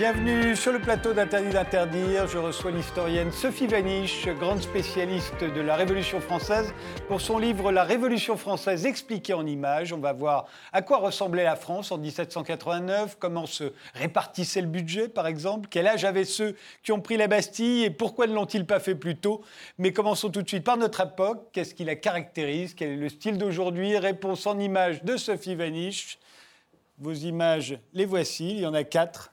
Bienvenue sur le plateau d'Interdit d'interdire. Je reçois l'historienne Sophie Vaniche, grande spécialiste de la Révolution française, pour son livre La Révolution française expliquée en images. On va voir à quoi ressemblait la France en 1789, comment se répartissait le budget par exemple, quel âge avaient ceux qui ont pris la Bastille et pourquoi ne l'ont-ils pas fait plus tôt. Mais commençons tout de suite par notre époque. Qu'est-ce qui la caractérise? Quel est le style d'aujourd'hui? Réponse en images de Sophie Vaniche. Vos images, les voici, il y en a quatre.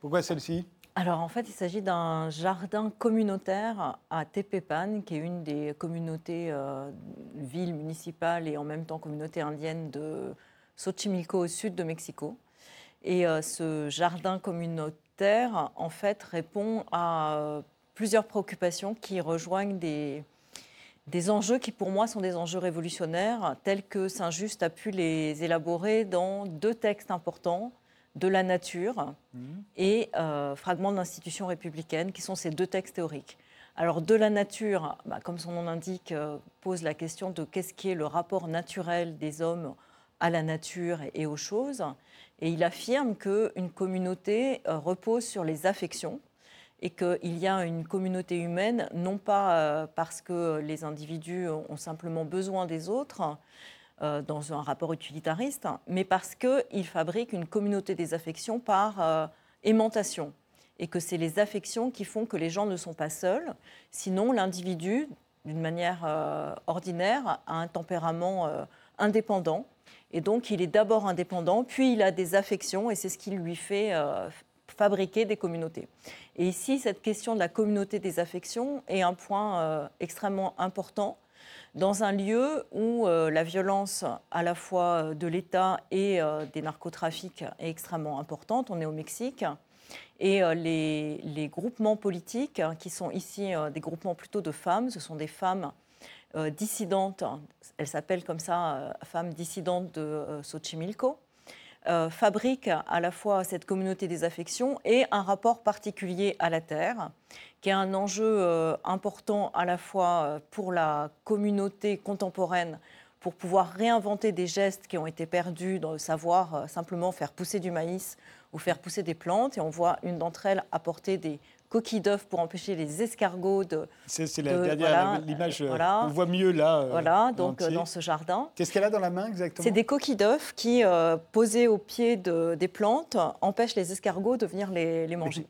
Pourquoi celle-ci? Alors en fait, il s'agit d'un jardin communautaire à Tepepan, qui est une des communautés euh, villes municipales et en même temps communauté indienne de Xochimilco au sud de Mexico. Et euh, ce jardin communautaire, en fait, répond à euh, plusieurs préoccupations qui rejoignent des, des enjeux qui pour moi sont des enjeux révolutionnaires, tels que Saint-Just a pu les élaborer dans deux textes importants de la nature mhm. et euh, Fragments d'institutions républicaines, qui sont ces deux textes théoriques. Alors, de la nature, bah, comme son nom l'indique, euh, pose la question de qu'est-ce qui est le rapport naturel des hommes à la nature et, aux choses. Et il affirme qu'une communauté euh, repose sur les affections et qu'il y a une communauté humaine, non pas parce que les individus ont simplement besoin des autres, euh, dans un rapport utilitariste, mais parce qu'il fabrique une communauté des affections par euh, aimantation. Et que c'est les affections qui font que les gens ne sont pas seuls. Sinon, l'individu, d'une manière euh, ordinaire, a un tempérament indépendant. Et donc, il est d'abord indépendant, puis il a des affections, et c'est ce qui lui fait fabriquer des communautés. Et ici, cette question de la communauté des affections est un point extrêmement important dans un lieu où euh, la violence à la fois euh, de l'État et euh, des narcotrafics est extrêmement importante. On est au Mexique. Et les, groupements politiques, hein, qui sont ici des groupements plutôt de femmes, ce sont des femmes dissidentes, elles s'appellent comme ça femmes dissidentes de Xochimilco, fabriquent à la fois cette communauté des affections et un rapport particulier à la terre qui est un enjeu euh, important à la fois euh, pour la communauté contemporaine, pour pouvoir réinventer des gestes qui ont été perdus, dans le savoir euh, simplement faire pousser du maïs ou faire pousser des plantes. Et on voit une d'entre elles apporter des coquilles d'œufs pour empêcher les escargots de. C'est la dernière image. On voit mieux là. voilà, donc dans ce jardin. Qu'est-ce qu'elle a dans la main exactement? C'est des coquilles d'œufs qui, posées au pied de, des plantes, empêchent les escargots de venir les, les manger.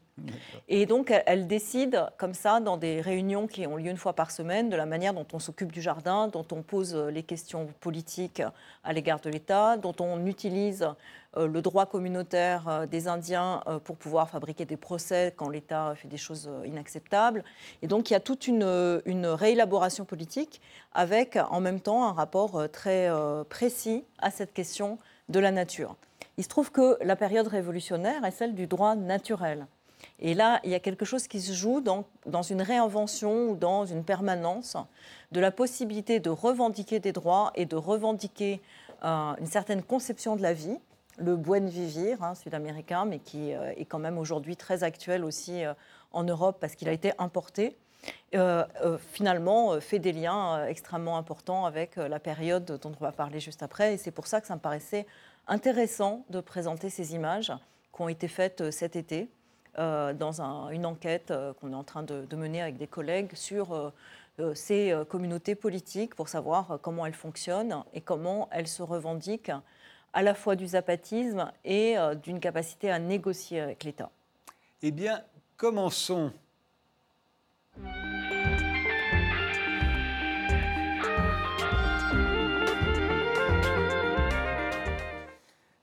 Et donc, elle, décide, comme ça, dans des réunions qui ont lieu une fois par semaine, de la manière dont on s'occupe du jardin, dont on pose euh, les questions politiques à l'égard de l'État, dont on utilise euh, le droit communautaire euh, des Indiens pour pouvoir fabriquer des procès quand l'État fait des choses inacceptables. Et donc, il y a toute une, réélaboration politique avec, en même temps, un rapport très précis à cette question de la nature. Il se trouve que la période révolutionnaire est celle du droit naturel. Et là, il y a quelque chose qui se joue dans, une réinvention ou dans une permanence de la possibilité de revendiquer des droits et de revendiquer euh, une certaine conception de la vie, le buen vivir hein, sud-américain, mais qui euh, est quand même aujourd'hui très actuel aussi euh, en Europe parce qu'il a été importé. finalement fait des liens extrêmement importants avec la période dont on va parler juste après. Et c'est pour ça que ça me paraissait intéressant de présenter ces images qui ont été faites cet été euh, dans une enquête euh, qu'on est en train de, mener avec des collègues sur euh, ces communautés politiques pour savoir comment elles fonctionnent et comment elles se revendiquent à la fois du zapatisme et d'une capacité à négocier avec l'État. Eh bien, commençons.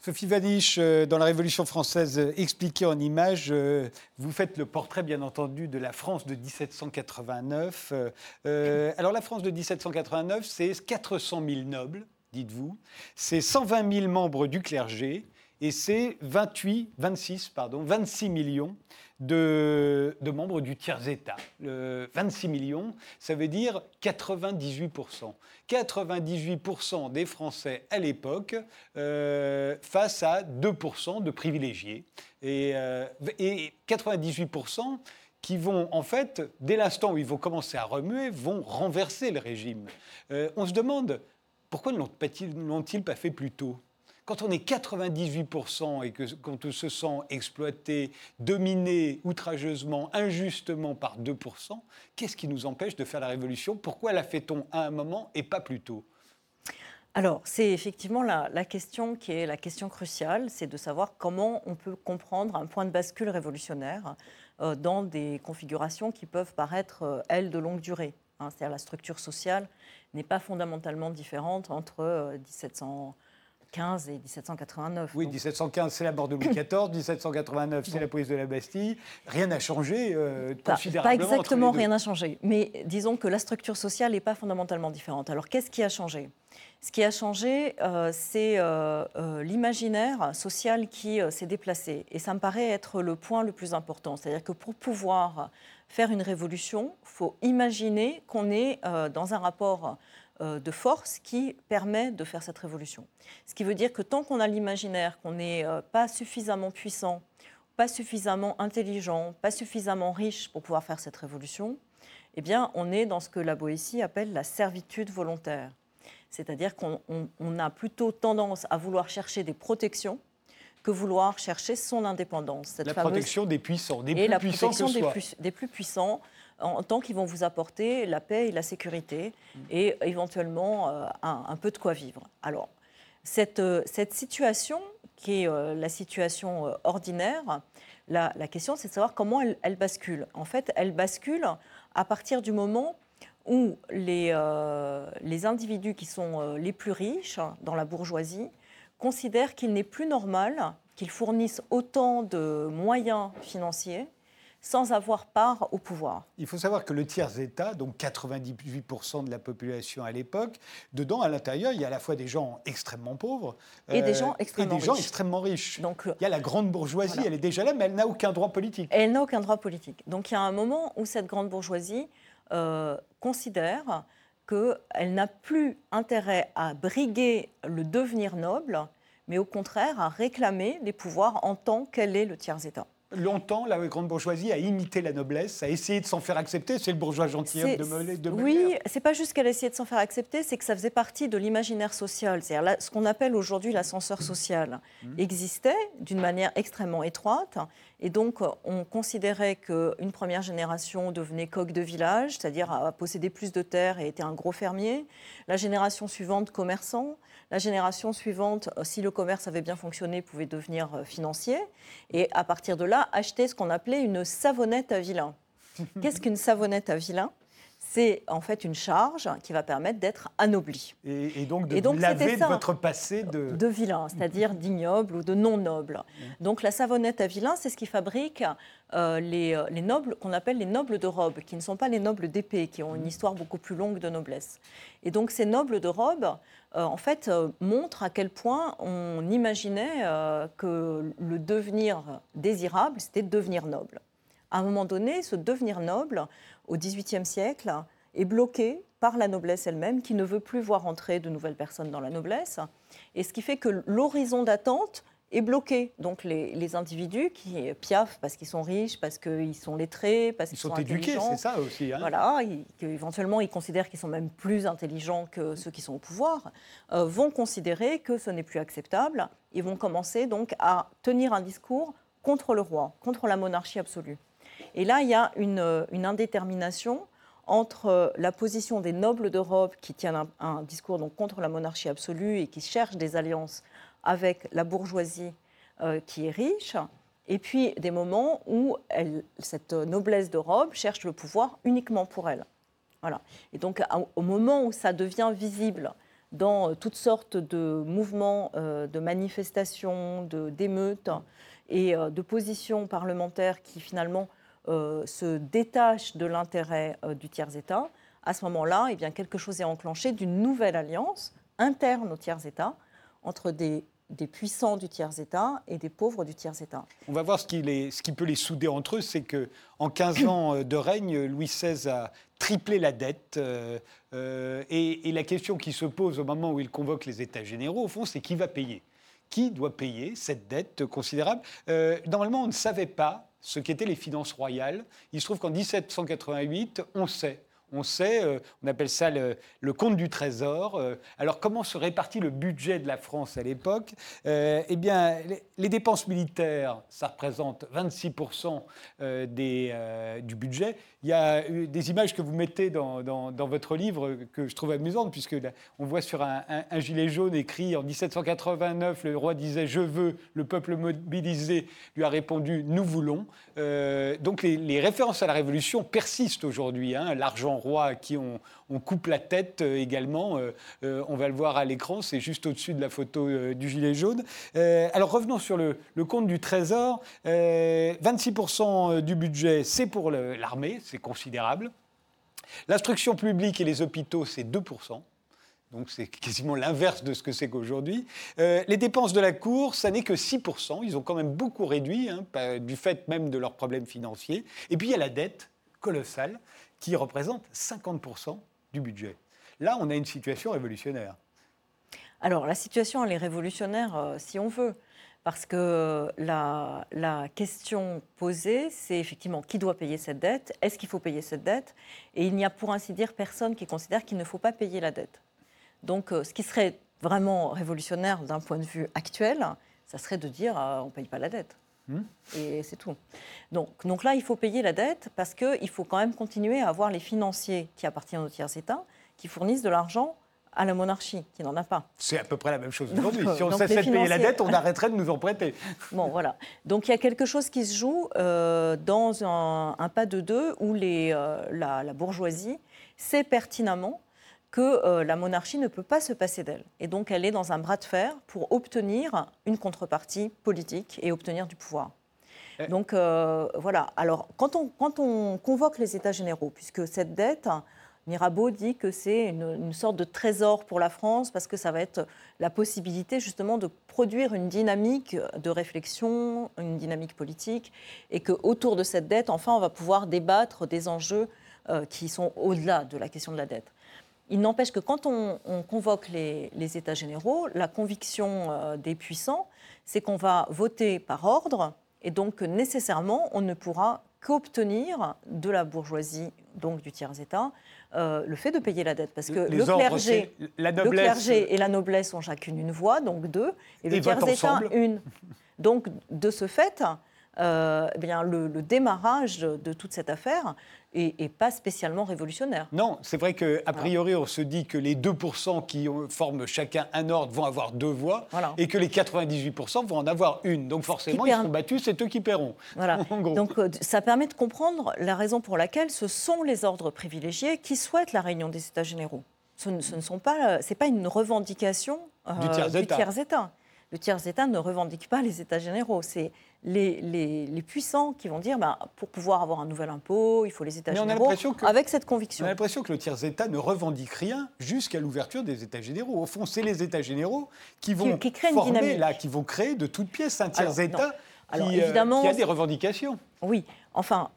Sophie Vaniche, euh, dans la Révolution française euh, expliquée en images, euh, vous faites le portrait, bien entendu, de la France de 1789. alors, la France de 1789, c'est 400 000 nobles, dites-vous, c'est 120 000 membres du clergé, et c'est 28, 26, pardon, 26 millions de, membres du tiers-État. 26 millions, ça veut dire 98%. 98% des Français à l'époque euh, face à 2% de privilégiés. Et, 98% euh, qui vont, en fait, dès l'instant où ils vont commencer à remuer, vont renverser le régime. Euh, on se demande, pourquoi ne l'ont-ils pas fait plus tôt? Quand on est 98% et que quand on se sent exploité, dominé outrageusement, injustement par 2%, qu'est-ce qui nous empêche de faire la révolution? Pourquoi la fait-on à un moment et pas plus tôt? Alors, c'est effectivement la, question qui est la question cruciale, c'est de savoir comment on peut comprendre un point de bascule révolutionnaire euh, dans des configurations qui peuvent paraître, euh, elles, de longue durée. Hein. C'est-à-dire la structure sociale n'est pas fondamentalement différente entre 1715 euh, et 1789. Oui, 1715, c'est la mort de Louis XIV, 1789, c'est la prise de la Bastille. Rien n'a changé considérablement. Pas exactement rien n'a changé, mais disons que la structure sociale n'est pas fondamentalement différente. Alors, qu'est-ce qui a changé? Ce qui a changé, euh, c'est euh, euh, l'imaginaire social qui s'est déplacé. Et ça me paraît être le point le plus important. C'est-à-dire que pour pouvoir faire une révolution, il faut imaginer qu'on est dans un rapport de force qui permet de faire cette révolution. Ce qui veut dire que tant qu'on a l'imaginaire qu'on n'est pas suffisamment puissant, pas suffisamment intelligent, pas suffisamment riche pour pouvoir faire cette révolution, eh bien, on est dans ce que la Boétie appelle la servitude volontaire. C'est-à-dire qu'on a plutôt tendance à vouloir chercher des protections que vouloir chercher son indépendance. la protection des puissants, des plus puissants que des, plus, des plus puissants, en, tant qu'ils vont vous apporter la paix et la sécurité, et éventuellement euh, un, peu de quoi vivre. Alors, cette, euh, cette situation, qui est euh, la situation ordinaire, la, question, c'est de savoir comment elle, elle, bascule. En fait, elle bascule à partir du moment où les, les individus qui sont les plus riches dans la bourgeoisie considèrent qu'il n'est plus normal qu'ils fournissent autant de moyens financiers sans avoir part au pouvoir. Il faut savoir que le tiers-État, donc 98% de la population à l'époque, dedans, à l'intérieur, il y a à la fois des gens extrêmement pauvres et des gens extrêmement, et des gens extrêmement riches. Donc, il y a la grande bourgeoisie, elle est déjà là, mais elle n'a aucun droit politique. Elle n'a aucun droit politique. Donc il y a un moment où cette grande bourgeoisie euh, considère qu'elle n'a plus intérêt à briguer le devenir noble, mais au contraire à réclamer les pouvoirs en tant qu'elle est le tiers-État. Longtemps, la grande bourgeoisie a imité la noblesse, a essayé de s'en faire accepter. C'est le bourgeois gentilhomme de, de Oui, c'est pas juste qu'elle a essayé de s'en faire accepter, c'est que ça faisait partie de l'imaginaire social. C'est-à-dire ce qu'on appelle aujourd'hui l'ascenseur social mmh. existait d'une manière extrêmement étroite. Et donc, on considérait qu'une première génération devenait coq de village, c'est-à-dire posséder plus de terres et était un gros fermier. La génération suivante, commerçant. La génération suivante, si le commerce avait bien fonctionné, pouvait devenir financier. Et à partir de là, acheter ce qu'on appelait une savonnette à vilain. Qu'est-ce qu'une savonnette à vilain c'est en fait une charge qui va permettre d'être anobli. Et, donc de laver votre passé de... De vilain, c'est-à-dire d'ignoble ou de non noble. Donc la savonnette à vilain, c'est ce qui fabrique euh, les, les, nobles qu'on appelle les nobles de robe, qui ne sont pas les nobles d'épée, qui ont une histoire beaucoup plus longue de noblesse. Et donc ces nobles de robe, euh, en fait, euh, montrent à quel point on imaginait que le devenir désirable, c'était devenir noble. À un moment donné, ce devenir noble, au XVIIIe siècle, est bloqué par la noblesse elle-même, qui ne veut plus voir entrer de nouvelles personnes dans la noblesse. Et ce qui fait que l'horizon d'attente est bloqué. Donc les, individus qui piaffent parce qu'ils sont riches, parce qu'ils sont lettrés, parce qu'ils sont, sont, éduqués, c'est ça aussi. Hein. Voilà, éventuellement ils considèrent qu'ils sont même plus intelligents que ceux qui sont au pouvoir, euh, vont considérer que ce n'est plus acceptable. Ils vont commencer donc à tenir un discours contre le roi, contre la monarchie absolue. Et là, il y a une, indétermination entre la position des nobles d'Europe qui tiennent un, discours donc contre la monarchie absolue et qui cherchent des alliances avec la bourgeoisie euh, qui est riche, et puis des moments où cette noblesse d'Europe cherche le pouvoir uniquement pour elle. Voilà. Et donc au moment où ça devient visible dans toutes sortes de mouvements, euh, de manifestations, d'émeutes et euh, de positions parlementaires qui finalement euh, se détache de l'intérêt euh, du tiers-État, à ce moment-là, eh bien, quelque chose est enclenché d'une nouvelle alliance interne au tiers-État entre des, puissants du tiers-État et des pauvres du tiers-État. On va voir ce qui, ce qui, peut les souder entre eux, c'est qu'en 15 ans euh, de règne, Louis XVI a triplé la dette. et, et, la question qui se pose au moment où il convoque les États généraux, au fond, c'est qui va payer? Qui doit payer cette dette considérable? Normalement, on ne savait pas ce qu'étaient les finances royales. Il se trouve qu'en 1788, on sait. On sait, euh, on appelle ça le, compte du Trésor. Euh, alors comment se répartit le budget de la France à l'époque Eh bien, les, dépenses militaires, ça représente 26% des, du budget. Il y a des images que vous mettez dans, dans, votre livre que je trouve amusantes, puisque on voit sur un, gilet jaune écrit en 1789, le roi disait « Je veux », le peuple mobilisé lui a répondu « Nous voulons donc les, les, références à la Révolution persistent aujourd'hui. Hein. L'argent roi à qui on, coupe la tête euh, également, euh, euh, on va le voir à l'écran, c'est juste au-dessus de la photo du gilet jaune. alors revenons sur le, compte du Trésor. 26% du budget, c'est pour l'armée, c'est considérable. L'instruction publique et les hôpitaux, c'est 2%. Donc c'est quasiment l'inverse de ce que c'est qu'aujourd'hui. Les dépenses de la Cour, ça n'est que 6%. Ils ont quand même beaucoup réduit, hein, du fait même de leurs problèmes financiers. Et puis il y a la dette colossale qui représente 50% du budget. Là, on a une situation révolutionnaire. Alors la situation, elle est révolutionnaire euh, si on veut. Parce que la, la question posée, c'est effectivement qui doit payer cette dette? Est-ce qu'il faut payer cette dette? Et il n'y a pour ainsi dire personne qui considère qu'il ne faut pas payer la dette. Donc, euh, ce qui serait vraiment révolutionnaire d'un point de vue actuel, ça serait de dire euh, on ne paye pas la dette. Et c'est tout. Donc, donc, là, il faut payer la dette parce qu'il faut quand même continuer à avoir les financiers qui appartiennent aux tiers États qui fournissent de l'argent à la monarchie, qui n'en a pas. C'est à peu près la même chose aujourd'hui. Si on cessait de payer la dette, on arrêterait de nous en prêter. Bon, voilà. Donc il y a quelque chose qui se joue euh, dans un, pas de deux où les, la, la, bourgeoisie sait pertinemment que euh, la monarchie ne peut pas se passer d'elle. Et donc elle est dans un bras de fer pour obtenir une contrepartie politique et obtenir du pouvoir. Eh. Donc euh, voilà, alors quand on, quand on convoque les États généraux, puisque cette dette, Mirabeau dit que c'est une, sorte de trésor pour la France parce que ça va être la possibilité justement de produire une dynamique de réflexion, une dynamique politique, et que autour de cette dette, enfin, on va pouvoir débattre des enjeux euh, qui sont au-delà de la question de la dette. Il n'empêche que quand on, convoque les, États généraux, la conviction euh, des puissants, c'est qu'on va voter par ordre et donc nécessairement on ne pourra qu'obtenir de la bourgeoisie, donc du tiers-État, euh, le fait de payer la dette. Parce que le, clergé, le clergé et la noblesse ont chacune une voix, donc deux, et le tiers-État une. Donc de ce fait, euh, eh bien, le, démarrage de, toute cette affaire est, pas spécialement révolutionnaire. Non, c'est vrai qu'a priori, on se dit que les 2% qui forment chacun un ordre vont avoir deux voix et que les 98% vont en avoir une. Donc forcément, ils seront battus, c'est eux qui paieront. Voilà. Donc euh, ça permet de comprendre la raison pour laquelle ce sont les ordres privilégiés qui souhaitent la réunion des États généraux. Ce ne, sont pas, c'est pas une revendication euh, du tiers-État. Le tiers-État ne revendique pas les États généraux. C'est les, puissants qui vont dire bah, pour pouvoir avoir un nouvel impôt, il faut les États généraux, avec cette conviction. On a l'impression que le tiers-État ne revendique rien jusqu'à l'ouverture des États généraux. Au fond, c'est les États généraux qui vont qui, former, là, qui vont créer de toutes pièces un tiers-État qui, euh, qui, a des revendications. Oui, enfin,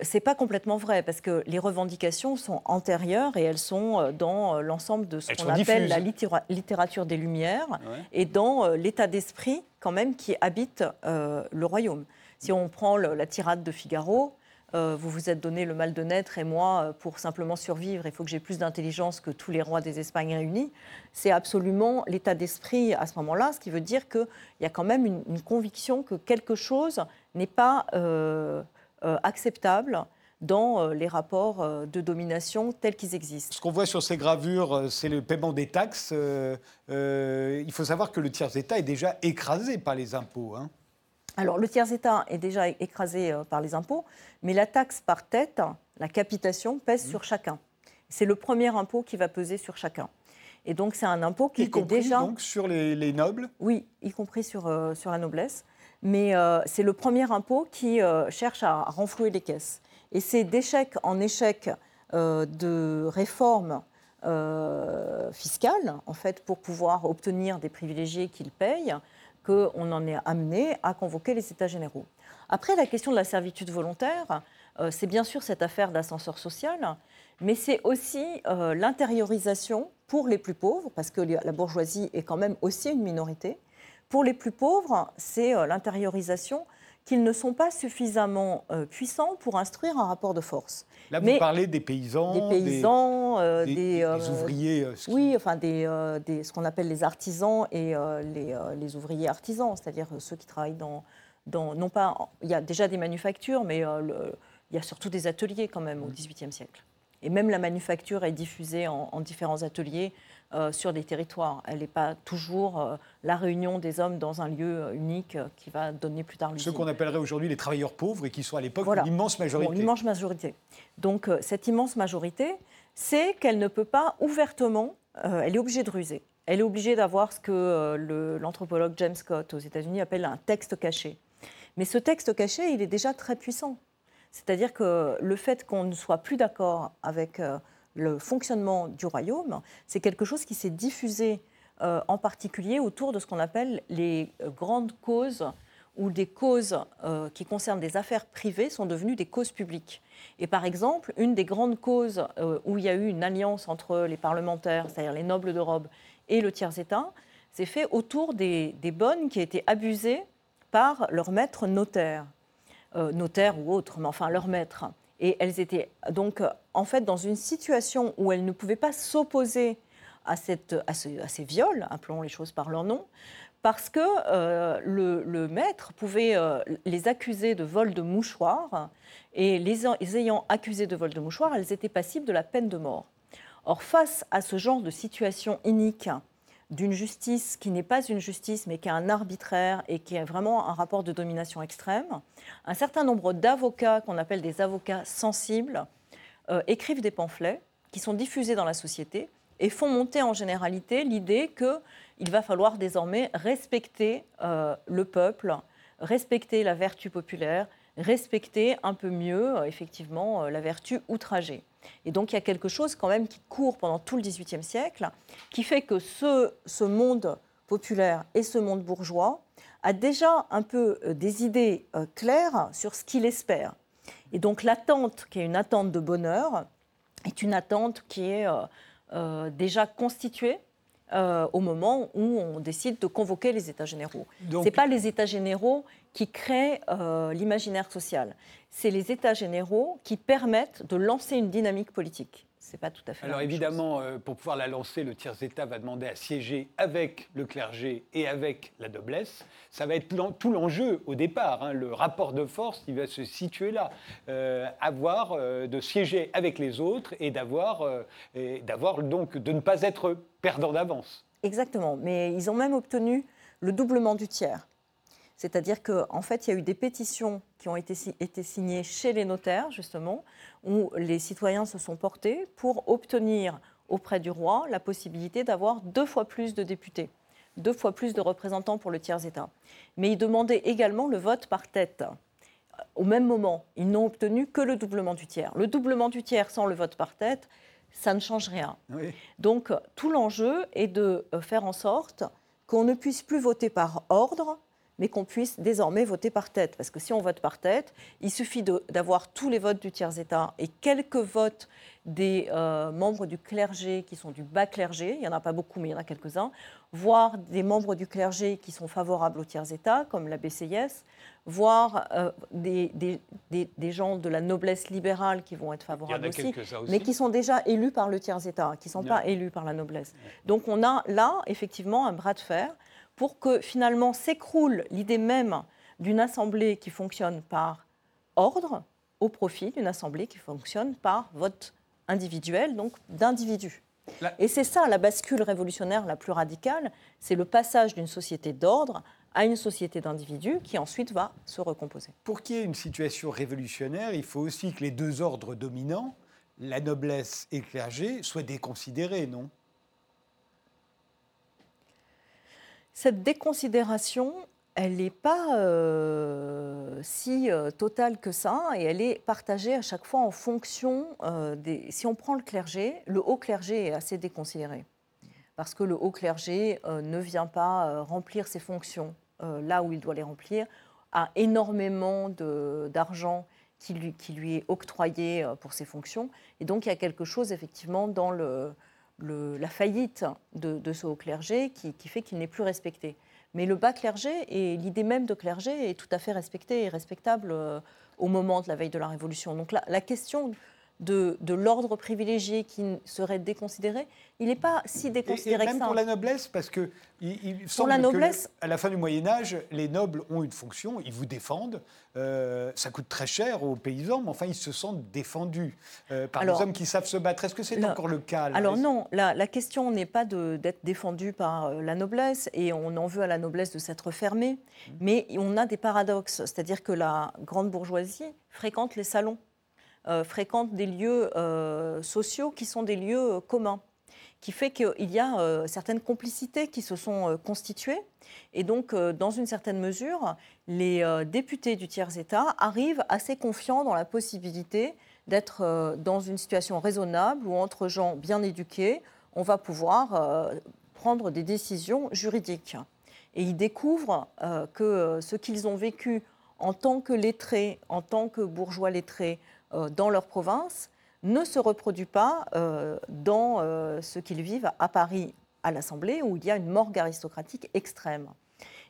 c'est pas complètement vrai parce que les revendications sont antérieures et elles sont euh, dans euh, l'ensemble de ce qu'on appelle la littérature des Lumières et dans euh, l'état d'esprit quand même qui habite le royaume. Si on prend la tirade de Figaro, vous vous êtes donné le mal de naître et moi, pour simplement survivre, il faut que j'ai plus d'intelligence que tous les rois des Espagnes réunis. C'est absolument l'état d'esprit à ce moment-là, ce qui veut dire qu'il y a quand même une, conviction que quelque chose n'est pas euh, acceptable dans euh, les rapports euh, de domination tels qu'ils existent. Ce qu'on voit sur ces gravures, c'est le paiement des taxes. il faut savoir que le tiers-État est déjà écrasé par les impôts. Hein. Alors, le tiers-État est déjà écrasé par les impôts, mais la taxe par tête, la capitation, pèse mmh. sur chacun. C'est le premier impôt qui va peser sur chacun. Et donc, c'est un impôt qui y était déjà. donc sur les, nobles? Oui, y compris sur, sur la noblesse mais euh, c'est le premier impôt qui euh, cherche à renflouer les caisses. Et c'est d'échec en échec euh, de réformes fiscales, en fait, pour pouvoir obtenir des privilégiés qu'ils payent, qu'on en est amené à convoquer les États généraux. Après, la question de la servitude volontaire, c'est bien sûr cette affaire d'ascenseur social, mais c'est aussi l'intériorisation pour les plus pauvres, parce que la bourgeoisie est quand même aussi une minorité, pour les plus pauvres, c'est euh, l'intériorisation qu'ils ne sont pas suffisamment euh, puissants pour instruire un rapport de force. Là, vous parlez des paysans, des paysans, des, des, euh, ouvriers. oui, enfin des, ce qu'on appelle les artisans et les, les, ouvriers artisans, c'est-à-dire ceux qui travaillent dans, dans, non pas, il y a déjà des manufactures, mais il y a surtout des ateliers quand même au mmh. XVIIIe siècle. Et même la manufacture est diffusée en, en différents ateliers. Euh, sur des territoires. Elle n'est pas toujours euh, la réunion des hommes dans un lieu euh, unique qui va donner plus tard l'usine. Ce qu'on appellerait aujourd'hui les travailleurs pauvres et qui sont à l'époque l'immense majorité. l'immense majorité. Donc cette immense majorité, c'est qu'elle ne peut pas ouvertement, elle est obligée de ruser. Elle est obligée d'avoir ce que l'anthropologue James Scott aux États-Unis appelle un texte caché. Mais ce texte caché, il est déjà très puissant. C'est-à-dire que le fait qu'on ne soit plus d'accord avec le fonctionnement du royaume, c'est quelque chose qui s'est diffusé euh, en particulier autour de ce qu'on appelle les euh, grandes causes où des causes euh, qui concernent des affaires privées sont devenues des causes publiques. Et par exemple, une des grandes causes où il y a eu une alliance entre les parlementaires, c'est-à-dire les nobles de robe, et le tiers-État, s'est fait autour des, bonnes qui étaient abusées par leur maître notaire, notaire ou autre, mais enfin leur maître. Et elles étaient donc en fait dans une situation où elles ne pouvaient pas s'opposer à, ces viols, appelons les choses par leur nom, parce que euh, le, maître pouvait euh, les accuser de vol de mouchoirs, et les, ayant accusées de vol de mouchoirs, elles étaient passibles de la peine de mort. Or, face à ce genre de situation inique, d'une justice qui n'est pas une justice, mais qui est un arbitraire et qui est vraiment un rapport de domination extrême, un certain nombre d'avocats, qu'on appelle des avocats sensibles, euh, écrivent des pamphlets qui sont diffusés dans la société et font monter en généralité l'idée qu'il va falloir désormais respecter euh, le peuple, respecter la vertu populaire, respecter un peu mieux, euh, effectivement, la vertu outragée. Et donc il y a quelque chose quand même qui court pendant tout le XVIIIe siècle, qui fait que ce, ce monde populaire et ce monde bourgeois a déjà un peu des idées claires sur ce qu'il espère. Et donc l'attente, qui est une attente de bonheur, est une attente qui est euh, déjà constituée au moment où on décide de convoquer les États généraux. Ce n'est pas les États généraux qui créent l'imaginaire social c'est les États généraux qui permettent de lancer une dynamique politique. C'est pas tout à fait. Alors évidemment, euh, pour pouvoir la lancer, le tiers-État va demander à siéger avec le clergé et avec la noblesse. Ça va être tout l'enjeu au départ. Hein. le rapport de force, il va se situer là. Euh, avoir euh, de siéger avec les autres et d'avoir, d'avoir donc de ne pas être perdant d'avance. Exactement. Mais ils ont même obtenu le doublement du tiers. C'est-à-dire qu'en fait, il y a eu des pétitions qui ont été, été, signées chez les notaires, justement, où les citoyens se sont portés pour obtenir auprès du roi la possibilité d'avoir deux fois plus de députés, deux fois plus de représentants pour le tiers-État. Mais ils demandaient également le vote par tête. Au même moment, ils n'ont obtenu que le doublement du tiers. Le doublement du tiers sans le vote par tête, ça ne change rien. Donc tout l'enjeu est de euh, faire en sorte qu'on ne puisse plus voter par ordre, mais qu'on puisse désormais voter par tête. Parce que si on vote par tête, il suffit d'avoir tous les votes du tiers-État et quelques votes des euh, membres du clergé qui sont du bas clergé, il n'y en a pas beaucoup, mais il y en a quelques-uns, voire des membres du clergé qui sont favorables au tiers-État, comme la BCIS, voire euh, des, des, des, gens de la noblesse libérale qui vont être favorables aussi, mais qui sont déjà élus par le tiers-État, qui ne sont pas élus par la noblesse. Donc on a là, effectivement, un bras de fer pour que finalement s'écroule l'idée même d'une assemblée qui fonctionne par ordre au profit d'une assemblée qui fonctionne par vote individuel, donc d'individus. Et c'est ça la bascule révolutionnaire la plus radicale, c'est le passage d'une société d'ordre à une société d'individus qui ensuite va se recomposer. Pour qu'il y ait une situation révolutionnaire, il faut aussi que les deux ordres dominants, la noblesse et le clergé, soient déconsidérés, non? Cette déconsidération, elle n'est pas euh, si euh, totale que ça, et elle est partagée à chaque fois en fonction euh, des... Si on prend le clergé, le haut clergé est assez déconsidéré, parce que le haut clergé ne vient pas remplir ses fonctions là où il doit les remplir, a énormément d'argent qui lui, qui lui, est octroyé pour ses fonctions, et donc il y a quelque chose effectivement dans le la faillite de, ce haut clergé qui, fait qu'il n'est plus respecté. Mais le bas clergé et l'idée même de clergé est tout à fait respectée et respectable euh, au moment de la veille de la Révolution. Donc la, la question de, l'ordre privilégié qui serait déconsidéré, il n'est pas si déconsidéré et, même que ça. pour la noblesse, parce que il, semble la noblesse, à la fin du Moyen Âge, les nobles ont une fonction, ils vous défendent. Euh, ça coûte très cher aux paysans, mais enfin ils se sentent défendus euh, par des hommes qui savent se battre. Est-ce que c'est encore le cas Alors non, la, la question n'est pas d'être défendu par euh, la noblesse, et on en veut à la noblesse de s'être fermée, mmh. mais on a des paradoxes, c'est-à-dire que la grande bourgeoisie fréquente les salons. Euh, fréquentent des lieux euh, sociaux qui sont des lieux euh, communs qui fait qu'il y a certaines complicités qui se sont constituées. Et donc, dans une certaine mesure, les députés du tiers-État arrivent assez confiants dans la possibilité d'être dans une situation raisonnable où, entre gens bien éduqués, on va pouvoir prendre des décisions juridiques. Et ils découvrent que ce qu'ils ont vécu en tant que lettrés, en tant que bourgeois lettrés, dans leur province ne se reproduit pas euh, dans euh, ce qu'ils vivent à Paris, à l'Assemblée, où il y a une morgue aristocratique extrême.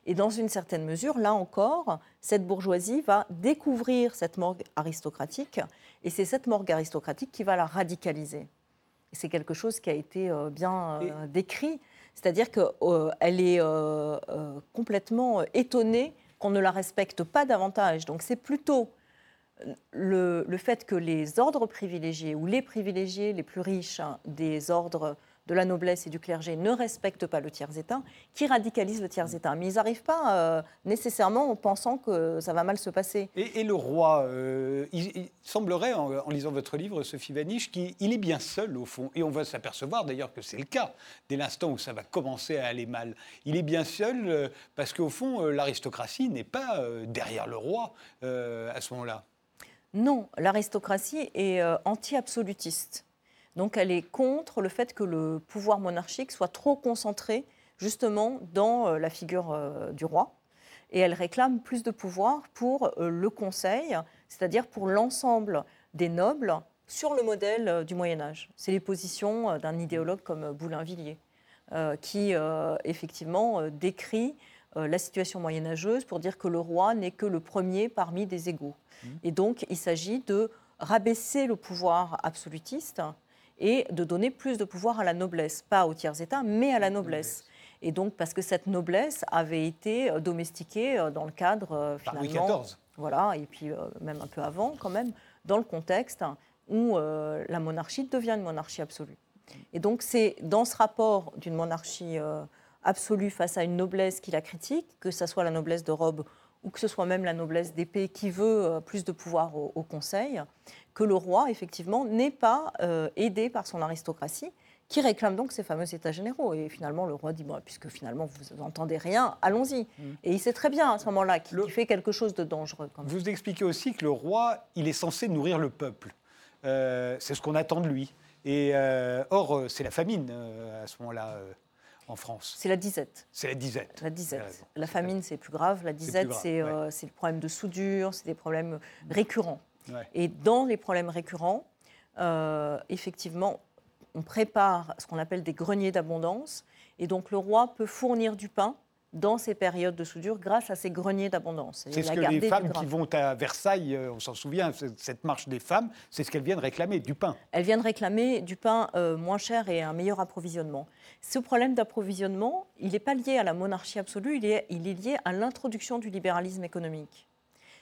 Et dans une certaine mesure, là encore, cette bourgeoisie va découvrir cette morgue aristocratique, et c'est cette morgue aristocratique qui va la radicaliser. c'est quelque chose qui a été bien décrit, c'est-à-dire qu'elle est complètement étonnée qu'on ne la respecte pas davantage. Donc c'est plutôt le, fait que les ordres privilégiés ou les privilégiés les plus riches hein, des ordres de la noblesse et du clergé ne respectent pas le tiers-État, qui radicalise le tiers-État. Mais ils n'arrivent pas euh, nécessairement en pensant que ça va mal se passer. Et, le roi, euh, il, semblerait, en, lisant votre livre, Sophie Vaniche, qu'il est bien seul au fond. Et on va s'apercevoir d'ailleurs que c'est le cas, dès l'instant où ça va commencer à aller mal. Il est bien seul euh, parce qu'au fond, l'aristocratie n'est pas derrière le roi à ce moment-là. Non, l'aristocratie est euh, anti-absolutiste. Donc elle est contre le fait que le pouvoir monarchique soit trop concentré justement dans euh, la figure euh, du roi. Et elle réclame plus de pouvoir pour le Conseil, c'est-à-dire pour l'ensemble des nobles sur le modèle du Moyen Âge. C'est les positions d'un idéologue comme Boulainvilliers, qui effectivement décrit la situation moyenâgeuse pour dire que le roi n'est que le premier parmi des égaux. Et donc, il s'agit de rabaisser le pouvoir absolutiste et de donner plus de pouvoir à la noblesse, pas au tiers-État, mais à la noblesse. Et donc, parce que cette noblesse avait été euh, domestiquée euh, dans le cadre, euh, finalement... Louis XIV. Voilà, et puis même un peu avant, quand même, dans le contexte où la monarchie devient une monarchie absolue. Et donc, c'est dans ce rapport d'une monarchie absolue face à une noblesse qui la critique, que ce soit la noblesse de robe ou que ce soit même la noblesse d'épée qui veut euh, plus de pouvoir au, Conseil, que le roi, effectivement, n'est pas euh, aidé par son aristocratie, qui réclame donc ces fameux États généraux. Et finalement, le roi dit, bon, puisque finalement vous n'entendez rien, allons-y. Mm. Et il sait très bien à ce moment-là qu'il fait quelque chose de dangereux. Vous expliquez aussi que le roi, il est censé nourrir le peuple. Euh, c'est ce qu'on attend de lui. Et or, c'est la famine à ce moment-là en France C'est la disette. C'est la disette. La disette. La famine, c'est plus grave. La disette, euh, c'est le problème de soudure, c'est des problèmes récurrents. Et dans les problèmes récurrents, euh, effectivement, on prépare ce qu'on appelle des greniers d'abondance. Et donc le roi peut fournir du pain dans ces périodes de soudure grâce à ces greniers d'abondance. C'est ce que les femmes qui vont à Versailles, euh, on s'en souvient, cette marche des femmes, c'est ce qu'elles viennent réclamer, du pain. Elles viennent réclamer du pain euh, moins cher et un meilleur approvisionnement. Ce problème d'approvisionnement, il n'est pas lié à la monarchie absolue, il est, il est lié à l'introduction du libéralisme économique.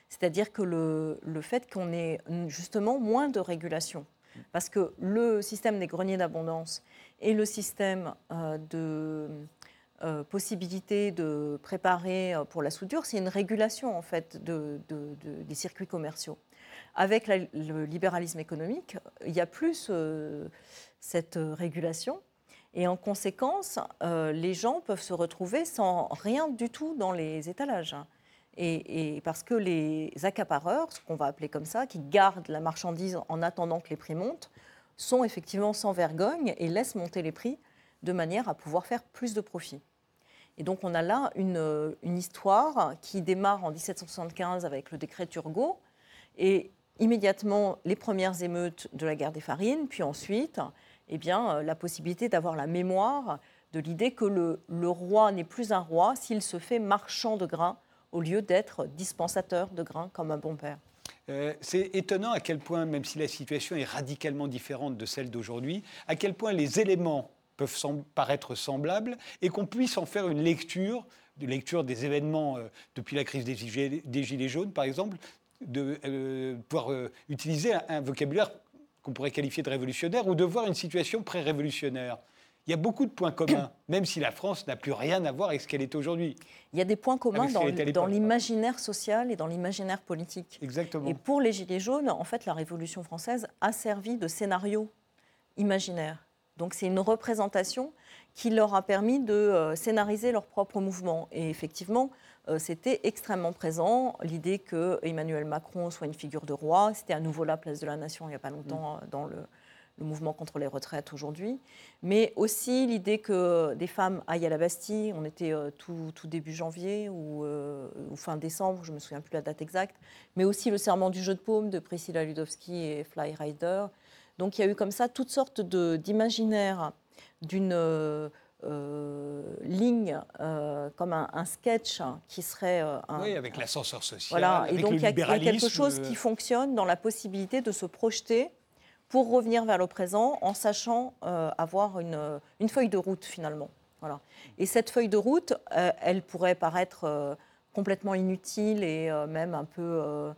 C'est-à-dire que le, le fait qu'on ait justement moins de régulation, parce que le système des greniers d'abondance et le système euh, de euh, possibilité de préparer euh, pour la soudure, c'est une régulation en fait de, des circuits commerciaux. Avec le libéralisme économique, il y a plus euh, cette régulation et en conséquence, les gens peuvent se retrouver sans rien du tout dans les étalages. Et parce que les accapareurs, ce qu'on va appeler comme ça, qui gardent la marchandise en attendant que les prix montent, sont effectivement sans vergogne et laissent monter les prix de manière à pouvoir faire plus de profit. Et donc on a là une, histoire qui démarre en 1775 avec le décret Turgot et immédiatement les premières émeutes de la guerre des farines, puis ensuite eh bien, la possibilité d'avoir la mémoire de l'idée que le, le roi n'est plus un roi s'il se fait marchand de grains au lieu d'être dispensateur de grains comme un bon père. Euh, c'est étonnant à quel point, même si la situation est radicalement différente de celle d'aujourd'hui, à quel point les éléments peuvent paraître semblables et qu'on puisse en faire une lecture, de lecture des événements euh, depuis la crise des gilets, jaunes, par exemple, de euh, pouvoir utiliser un vocabulaire qu'on pourrait qualifier de révolutionnaire ou de voir une situation pré-révolutionnaire il y a beaucoup de points communs, même si la France n'a plus rien à voir avec ce qu'elle est aujourd'hui. Il y a des points communs dans, l'imaginaire social et dans l'imaginaire politique. Exactement. Et pour les Gilets jaunes, en fait, la Révolution française a servi de scénario imaginaire. Donc c'est une représentation qui leur a permis de euh, scénariser leur propre mouvement. Et effectivement, euh, c'était extrêmement présent l'idée que Emmanuel Macron soit une figure de roi. C'était à nouveau la place de la nation il n'y a pas longtemps mm. dans le, le mouvement contre les retraites aujourd'hui, mais aussi l'idée que des femmes aillent à la Bastille. On était euh, tout, début janvier euh, ou, fin décembre, je ne me souviens plus la date exacte, mais aussi le serment du jeu de paume de Priscilla Ludowski et Fly Rider. Donc il y a eu comme ça toutes sortes d'imaginaires d'une euh, ligne, comme un, sketch qui serait un, oui, avec l'ascenseur social. Voilà, et donc il y, a quelque chose qui fonctionne dans la possibilité de se projeter pour revenir vers le présent en sachant euh, avoir une, une, feuille de route finalement. Voilà. Et cette feuille de route, euh, elle pourrait paraître euh, complètement inutile et même un peu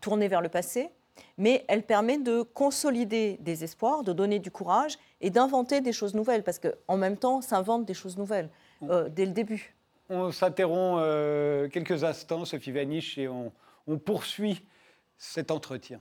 tournée vers le passé, mais elle permet de consolider des espoirs, de donner du courage et d'inventer des choses nouvelles, parce qu'en même temps, s'inventent des choses nouvelles dès le début. On s'interrompt quelques instants, Sophie Vaniche, et on, on poursuit cet entretien.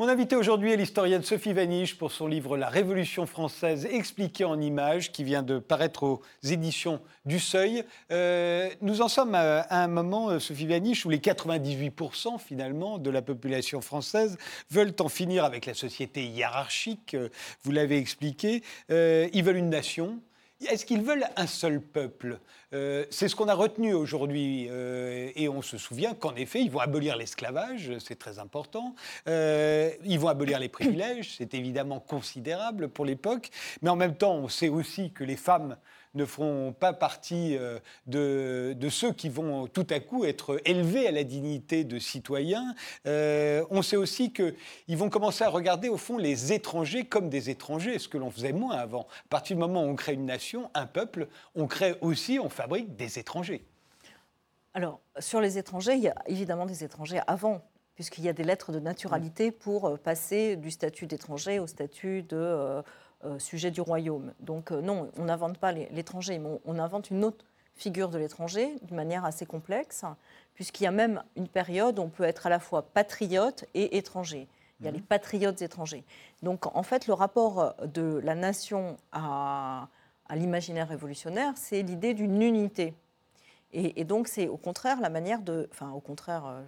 Mon invité aujourd'hui est l'historienne Sophie Vaniche pour son livre La Révolution française expliquée en images qui vient de paraître aux éditions du Seuil. Euh, nous en sommes à, un moment, euh, Sophie Vaniche, où les 98% finalement de la population française veulent en finir avec la société hiérarchique, euh, vous l'avez expliqué. ils veulent une nation, est-ce qu'ils veulent un seul peuple? Euh, C'est ce qu'on a retenu aujourd'hui. Euh, et on se souvient qu'en effet, ils vont abolir l'esclavage, c'est très important. Euh, ils vont abolir les privilèges, c'est évidemment considérable pour l'époque. Mais en même temps, on sait aussi que les femmes ne feront pas partie euh, de, ceux qui vont tout à coup être élevés à la dignité de citoyens. Euh, on sait aussi qu'ils vont commencer à regarder au fond les étrangers comme des étrangers, ce que l'on faisait moins avant. À partir du moment où on crée une nation, un peuple, on crée aussi, on fabrique des étrangers. Alors, sur les étrangers, il y a évidemment des étrangers avant, puisqu'il y a des lettres de naturalité pour euh, passer du statut d'étranger au statut de sujet du royaume. Donc euh, non, on n'invente pas l'étranger, mais on, invente une autre figure de l'étranger d'une manière assez complexe, puisqu'il y a même une période où on peut être à la fois patriote et étranger. Il y a mhm. les patriotes étrangers. Donc en fait, le rapport de la nation à, l'imaginaire révolutionnaire, c'est l'idée d'une unité. Et, donc c'est au contraire la manière de... Enfin au contraire, euh,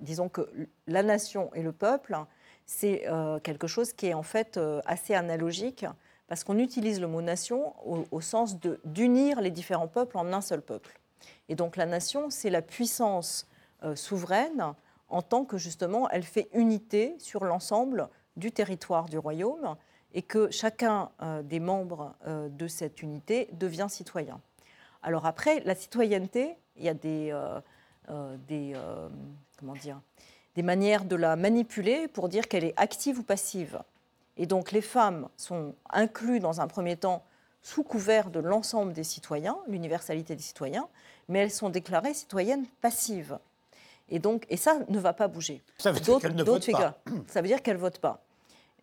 disons que la nation et le peuple c'est euh, quelque chose qui est en fait euh, assez analogique parce qu'on utilise le mot nation au, sens d'unir les différents peuples en un seul peuple. Et donc la nation, c'est la puissance euh, souveraine en tant que justement elle fait unité sur l'ensemble du territoire du royaume et que chacun des membres de cette unité devient citoyen. Alors après, la citoyenneté, il y a des, des comment dire, des manières de la manipuler pour dire qu'elle est active ou passive. Et donc les femmes sont incluses dans un premier temps sous couvert de l'ensemble des citoyens, l'universalité des citoyens, mais elles sont déclarées citoyennes passives. Et donc, et ça ne va pas bouger. Ça veut dire qu'elles ne votent pas. Ça veut dire qu'elles votent pas.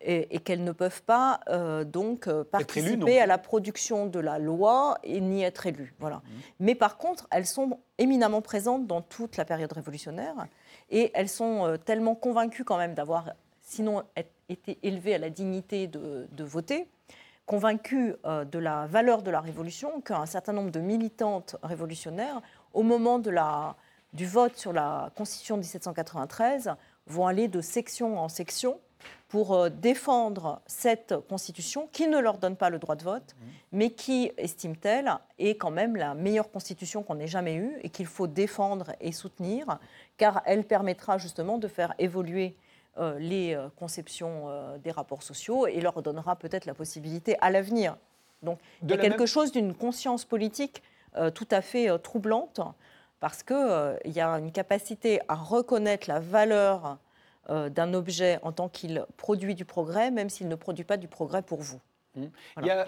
Et, qu'elles ne peuvent pas euh, donc euh, participer à la production de la loi et ni être élues. Voilà. Mmh. Mais par contre, elles sont éminemment présentes dans toute la période révolutionnaire et elles sont euh, tellement convaincues quand même d'avoir, sinon, été élevées à la dignité de, voter, convaincues euh, de la valeur de la révolution, qu'un certain nombre de militantes révolutionnaires, au moment de du vote sur la Constitution de 1793, vont aller de section en section pour euh, défendre cette constitution qui ne leur donne pas le droit de vote, mmh. mais qui, estime-t-elle, est quand même la meilleure constitution qu'on ait jamais eue et qu'il faut défendre et soutenir, car elle permettra justement de faire évoluer euh, les euh, conceptions des rapports sociaux et leur donnera peut-être la possibilité à l'avenir. Donc il y a quelque chose d'une conscience politique tout à fait troublante, parce qu'il y a une capacité à reconnaître la valeur d'un objet en tant qu'il produit du progrès, même s'il ne produit pas du progrès pour vous. Mmh.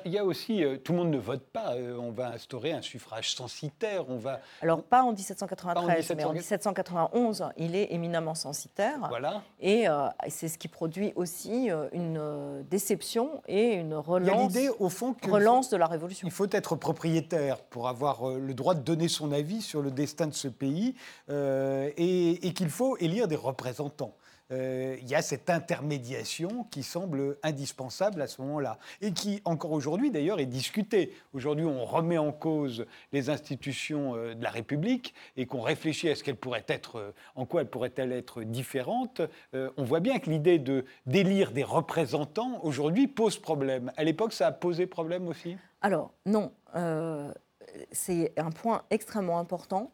Il, y a, aussi, euh, tout le monde ne vote pas. Euh, on va instaurer un suffrage censitaire. On va. Alors pas en 1793, mais en 1791, il est éminemment censitaire. Voilà. Et c'est ce qui produit aussi une déception et une relance. Il y a l'idée, au fond, que relance de la révolution. Il faut être propriétaire pour avoir le droit de donner son avis sur le destin de ce pays, et qu'il faut élire des représentants. Euh, il y a cette intermédiation qui semble indispensable à ce moment-là et qui, encore aujourd'hui d'ailleurs, est discutée. Aujourd'hui, on remet en cause les institutions euh, de la République et qu'on réfléchit à ce qu'elles pourraient être, euh, en quoi elles pourraient-elles être différentes. on voit bien que l'idée de d'élire des représentants aujourd'hui pose problème. À l'époque, ça a posé problème aussi? Alors non, c'est un point extrêmement important.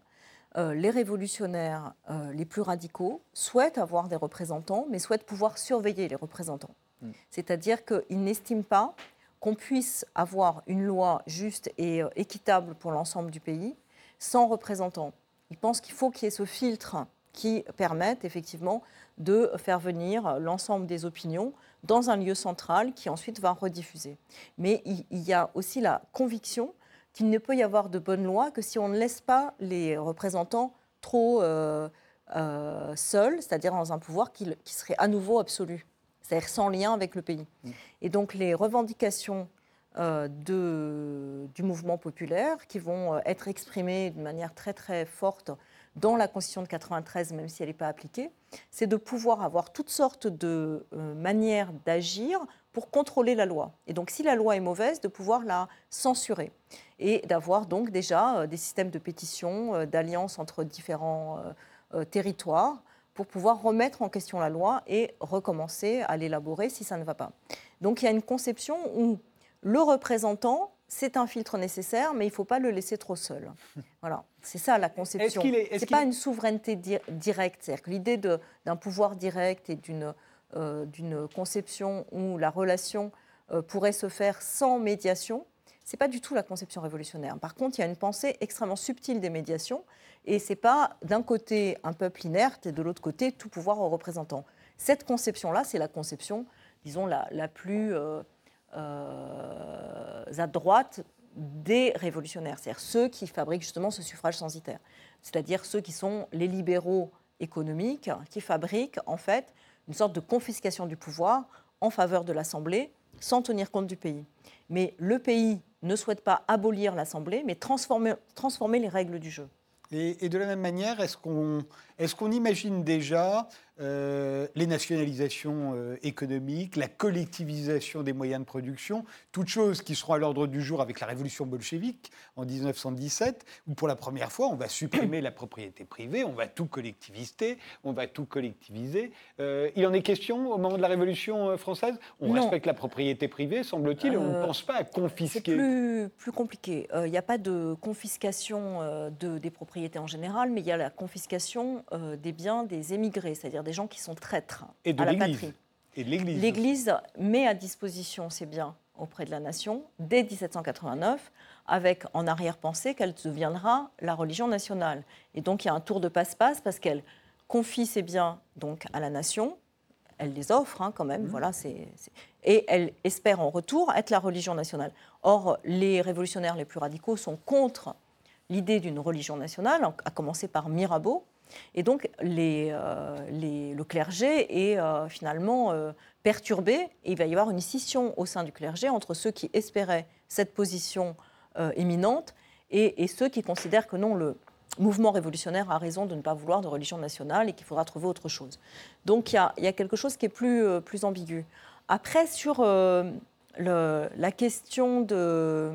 Euh, les révolutionnaires euh, les plus radicaux souhaitent avoir des représentants, mais souhaitent pouvoir surveiller les représentants. Mm. C'est-à-dire qu'ils n'estiment pas qu'on puisse avoir une loi juste et euh, équitable pour l'ensemble du pays sans représentants. Ils pensent qu'il faut qu'il y ait ce filtre qui permette effectivement de faire venir l'ensemble des opinions dans un lieu central qui ensuite va rediffuser. Mais il y a aussi la conviction qu'il ne peut y avoir de bonnes lois que si on ne laisse pas les représentants trop euh, euh, seuls, c'est-à-dire dans un pouvoir qui, serait à nouveau absolu, c'est-à-dire sans lien avec le pays. Mm. Et donc les revendications euh, de, du mouvement populaire qui vont être exprimées de manière très très forte dans la Constitution de 93, même si elle n'est pas appliquée, c'est de pouvoir avoir toutes sortes de manières d'agir pour contrôler la loi. Et donc, si la loi est mauvaise, de pouvoir la censurer et d'avoir donc déjà euh, des systèmes de pétition, euh, d'alliance entre différents euh, territoires pour pouvoir remettre en question la loi et recommencer à l'élaborer si ça ne va pas. Donc, il y a une conception où le représentant, c'est un filtre nécessaire, mais il ne faut pas le laisser trop seul. Voilà, c'est ça la conception. Ce n'est pas une souveraineté directe, c'est-à-dire que l'idée d'un pouvoir direct et d'une euh, conception où la relation euh, pourrait se faire sans médiation, ce n'est pas du tout la conception révolutionnaire. Par contre, il y a une pensée extrêmement subtile des médiations, et ce n'est pas d'un côté un peuple inerte et de l'autre côté tout pouvoir aux représentants. Cette conception-là, c'est la conception, disons, la, plus euh, à droite des révolutionnaires, c'est-à-dire ceux qui fabriquent justement ce suffrage censitaire, c'est-à-dire ceux qui sont les libéraux économiques, qui fabriquent en fait une sorte de confiscation du pouvoir en faveur de l'Assemblée sans tenir compte du pays. Mais le pays ne souhaite pas abolir l'Assemblée, mais transformer, les règles du jeu. Et, de la même manière, est-ce qu'on est qu'on imagine déjà euh, les nationalisations euh, économiques, la collectivisation des moyens de production, toutes choses qui seront à l'ordre du jour avec la révolution bolchevique en 1917, où pour la première fois, on va supprimer la propriété privée, on va tout collectiviser, on va tout collectiviser. Euh, il en est question au moment de la révolution française? On respecte la propriété privée, semble-t-il, et on ne pense pas à confisquer. C'est plus, plus compliqué. Il n'y a pas de confiscation de, des propriétés en général, mais il y a la confiscation des biens des émigrés, c'est-à-dire des des gens qui sont traîtres et de à la patrie. Et l'Église. L'Église met à disposition ces biens auprès de la nation dès 1789, avec en arrière-pensée qu'elle deviendra la religion nationale. Et donc il y a un tour de passe-passe parce qu'elle confie ses biens donc à la nation, elle les offre hein, quand même, mmh. voilà, c'est, et elle espère en retour être la religion nationale. Or, les révolutionnaires les plus radicaux sont contre l'idée d'une religion nationale, à commencer par Mirabeau, et donc, euh, le clergé est euh, finalement euh, perturbé et il va y avoir une scission au sein du clergé entre ceux qui espéraient cette position éminente et, ceux qui considèrent que non, le mouvement révolutionnaire a raison de ne pas vouloir de religion nationale et qu'il faudra trouver autre chose. Donc, il y a, quelque chose qui est plus, ambigu. Après, sur la question de...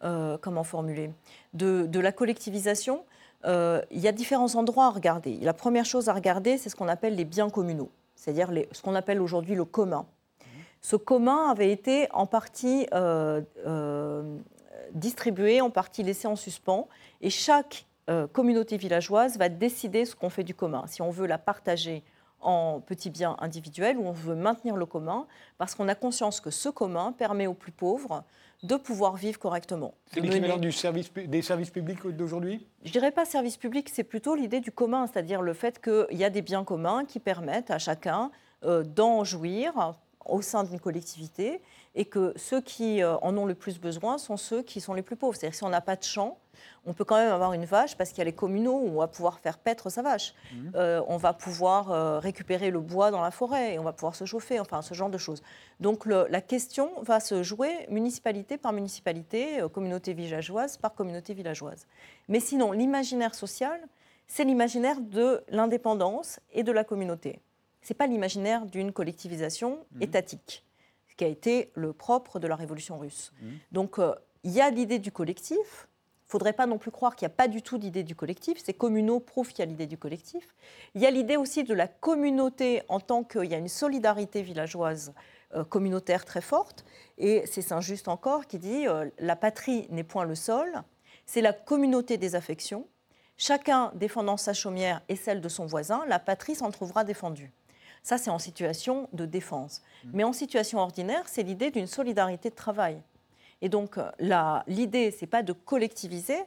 comment formuler de la collectivisation, euh, il y a différents endroits à regarder. La première chose à regarder, c'est ce qu'on appelle les biens communaux. c'est-à-dire ce qu'on appelle aujourd'hui le commun. Ce commun avait été en partie euh, euh, distribué, en partie laissé en suspens, et chaque communauté villageoise va décider ce qu'on fait du commun. Si on veut la partager en petits biens individuels ou on veut maintenir le commun, parce qu'on a conscience que ce commun permet aux plus pauvres de pouvoir vivre correctement. C'est l'équivalent service, des services publics d'aujourd'hui? Je dirais pas service public, c'est plutôt l'idée du commun, c'est-à-dire le fait qu'il y a des biens communs qui permettent à chacun euh, d'en jouir au sein d'une collectivité et que ceux qui euh, en ont le plus besoin sont ceux qui sont les plus pauvres. C'est-à-dire si on n'a pas de champ, on peut quand même avoir une vache parce qu'il y a les communaux où on va pouvoir faire paître sa vache. Mmh. Euh, on va pouvoir euh, récupérer le bois dans la forêt et on va pouvoir se chauffer, enfin ce genre de choses. Donc la question va se jouer municipalité par municipalité, communauté villageoise par communauté villageoise. Mais sinon, l'imaginaire social, c'est l'imaginaire de l'indépendance et de la communauté. Ce n'est pas l'imaginaire d'une collectivisation mmh. étatique qui a été le propre de la révolution russe. Mmh. Donc euh, il y a l'idée du collectif. Il ne faudrait pas non plus croire qu'il n'y a pas du tout d'idée du collectif. Ces communaux prouvent qu'il y a l'idée du collectif. Il y a l'idée aussi de la communauté en tant qu'il y a une solidarité villageoise euh, communautaire très forte. Et c'est Saint-Just encore qui dit euh, La patrie n'est point le sol, c'est la communauté des affections. Chacun défendant sa chaumière et celle de son voisin, la patrie s'en trouvera défendue. Ça, c'est en situation de défense. Mmh. Mais en situation ordinaire, c'est l'idée d'une solidarité de travail. Et donc, euh, l'idée, ce n'est pas de collectiviser,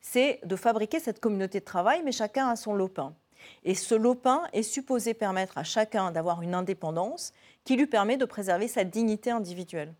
c'est de fabriquer cette communauté de travail, mais chacun a son lopin. Et ce lopin est supposé permettre à chacun d'avoir une indépendance qui lui permet de préserver sa dignité individuelle.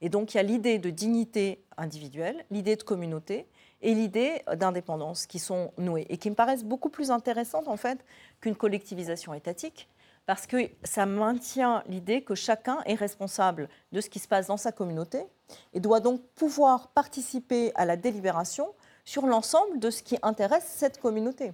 Et donc, il y a l'idée de dignité individuelle, l'idée de communauté et l'idée d'indépendance qui sont nouées et qui me paraissent beaucoup plus intéressantes, en fait, qu'une collectivisation étatique, parce que ça maintient l'idée que chacun est responsable de ce qui se passe dans sa communauté et doit donc pouvoir participer à la délibération sur l'ensemble de ce qui intéresse cette communauté.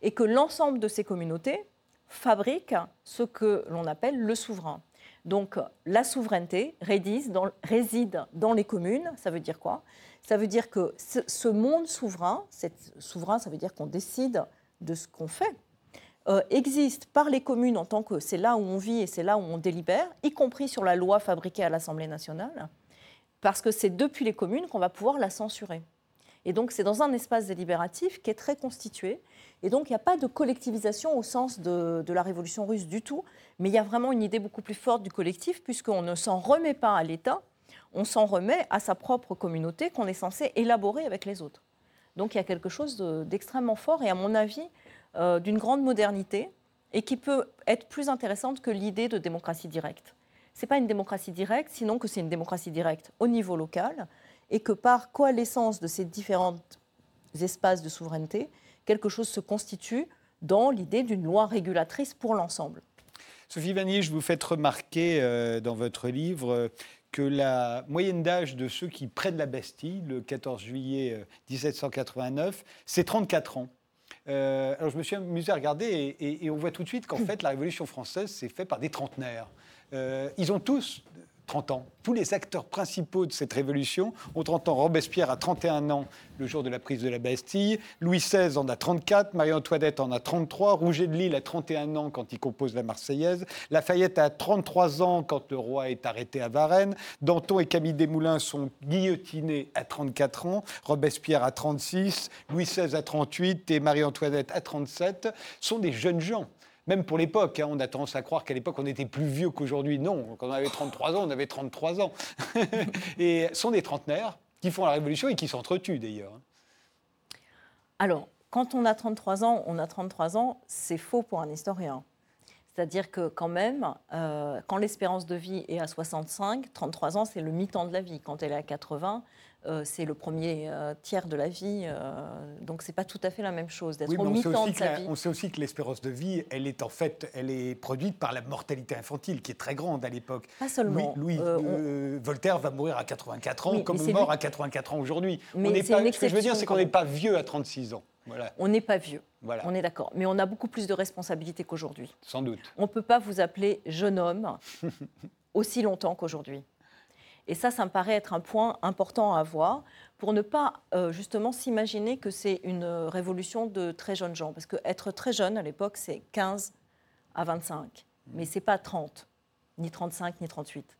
Et que l'ensemble de ces communautés fabriquent ce que l'on appelle le souverain. Donc la souveraineté réside dans, les communes. Ça veut dire quoi? Ça veut dire que ce, monde souverain, souverain, ça veut dire qu'on décide de ce qu'on fait euh, existe par les communes en tant que c'est là où on vit et c'est là où on délibère, y compris sur la loi fabriquée à l'Assemblée nationale, parce que c'est depuis les communes qu'on va pouvoir la censurer. Et donc c'est dans un espace délibératif qui est très constitué. Et donc il n'y a pas de collectivisation au sens de, de, la révolution russe du tout, mais il y a vraiment une idée beaucoup plus forte du collectif, puisqu'on ne s'en remet pas à l'État, on s'en remet à sa propre communauté qu'on est censé élaborer avec les autres. Donc il y a quelque chose d'extrêmement fort, et à mon avis, euh, d'une grande modernité et qui peut être plus intéressante que l'idée de démocratie directe. Ce n'est pas une démocratie directe, sinon que c'est une démocratie directe au niveau local et que par coalescence de ces différents espaces de souveraineté, quelque chose se constitue dans l'idée d'une loi régulatrice pour l'ensemble. Sophie Vanier, je vous fais remarquer euh, dans votre livre euh, que la moyenne d'âge de ceux qui prennent la Bastille le 14 juillet 1789, c'est 34 ans. Euh, alors je me suis amusé à regarder et, on voit tout de suite qu'en fait la Révolution française s'est faite par des trentenaires. Euh, ils ont tous 30 ans. Tous les acteurs principaux de cette révolution ont 30 ans. Robespierre a 31 ans le jour de la prise de la Bastille. Louis XVI en a 34. Marie-Antoinette en a 33. Rouget de Lille a 31 ans quand il compose la Marseillaise. Lafayette a 33 ans quand le roi est arrêté à Varennes. Danton et Camille Desmoulins sont guillotinés à 34 ans. Robespierre a 36. Louis XVI a 38 et Marie-Antoinette à 37. sont des jeunes gens même pour l'époque, hein, on a tendance à croire qu'à l'époque on était plus vieux qu'aujourd'hui. Non, quand on avait 33 ans, on avait 33 ans. et sont des trentenaires qui font la révolution et qui s'entretuent d'ailleurs. Alors, quand on a 33 ans, on a 33 ans, c'est faux pour un historien. C'est-à-dire que quand même, euh, quand l'espérance de vie est à 65, 33 ans, c'est le mi-temps de la vie. Quand elle est à 80, euh, c'est le premier euh, tiers de la vie. donc c'est pas tout à fait la même chose d'être au mi-temps de sa vie. On sait aussi que l'espérance de vie, elle est en fait, elle est produite par la mortalité infantile qui est très grande à l'époque. Pas seulement. Louis, Voltaire va mourir à 84 ans, comme il est mort à 84 ans aujourd'hui. Ce que je veux dire, c'est qu'on n'est pas vieux à 36 ans. On n'est pas vieux. On est d'accord. Mais on a beaucoup plus de responsabilités qu'aujourd'hui. Sans doute. On ne peut pas vous appeler jeune homme aussi longtemps qu'aujourd'hui. Et ça, ça me paraît être un point important à voir pour ne pas euh, justement s'imaginer que c'est une révolution de très jeunes gens. Parce qu'être très jeune à l'époque, c'est 15 à 25. mais ce n'est pas 30, ni 35, ni 38.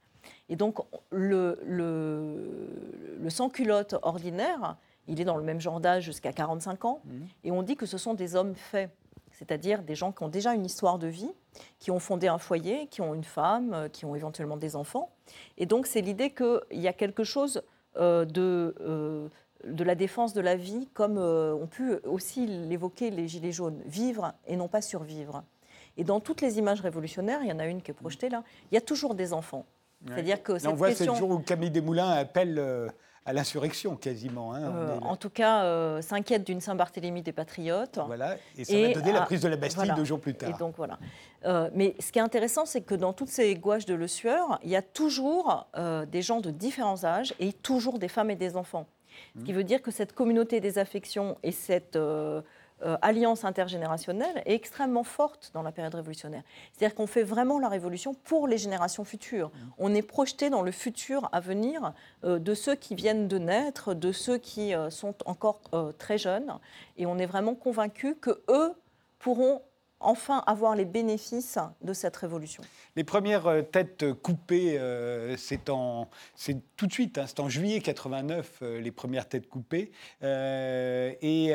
Et donc, le, le, sans-culotte ordinaire, il est dans le même genre d'âge jusqu'à 45 ans, mmh. et on dit que ce sont des hommes faits, c'est-à-dire des gens qui ont déjà une histoire de vie, qui ont fondé un foyer, qui ont une femme, euh, qui ont éventuellement des enfants. Et donc, c'est l'idée qu'il y a quelque chose euh, de, euh, de la défense de la vie, comme on pu aussi l'évoquer les Gilets jaunes, vivre et non pas survivre. Et dans toutes les images révolutionnaires, il y en a une qui est projetée là, il y a toujours des enfants. C'est-à-dire que cette on voit question... ce jour où Camille Desmoulins appelle euh, à l'insurrection quasiment. Hein, euh, en tout cas, euh, s'inquiète d'une Saint-Barthélemy des Patriotes. Voilà, et ça va donner la prise de la Bastille deux jours plus tard. Et donc voilà. mais ce qui est intéressant, c'est que dans toutes ces gouaches de Le Sueur, il y a toujours des gens de différents âges et toujours des femmes et des enfants. Ce qui mmh. veut dire que cette communauté des affections et cette euh, alliance intergénérationnelle est extrêmement forte dans la période révolutionnaire. C'est-à-dire qu'on fait vraiment la révolution pour les générations futures. On est projeté dans le futur à venir euh, de ceux qui viennent de naître, de ceux qui euh, sont encore très jeunes, et on est vraiment convaincu que eux pourront enfin avoir les bénéfices de cette révolution. Les premières têtes coupées, c'est tout de suite, hein, c'est en juillet 89, les premières têtes coupées. et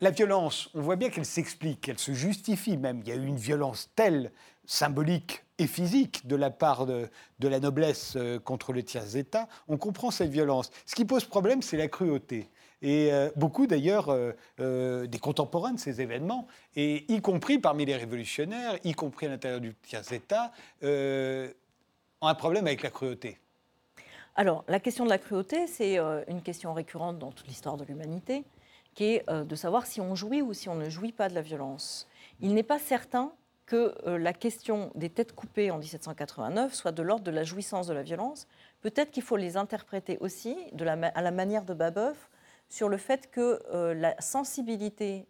la violence, on voit bien qu'elle s'explique, qu'elle se justifie même. Il y a eu une violence telle, symbolique et physique, de la part de, la noblesse euh, contre le tiers-État. On comprend cette violence. Ce qui pose problème, c'est la cruauté. Et euh, beaucoup d'ailleurs euh, des contemporains de ces événements, et y compris parmi les révolutionnaires, y compris à l'intérieur du tiers-État, ont un problème avec la cruauté. Alors, la question de la cruauté, c'est une question récurrente dans toute l'histoire de l'humanité qui est euh, de savoir si on jouit ou si on ne jouit pas de la violence. Il n'est pas certain que euh, la question des têtes coupées en 1789 soit de l'ordre de la jouissance de la violence. Peut-être qu'il faut les interpréter aussi à la manière de Babeuf sur le fait que euh, la sensibilité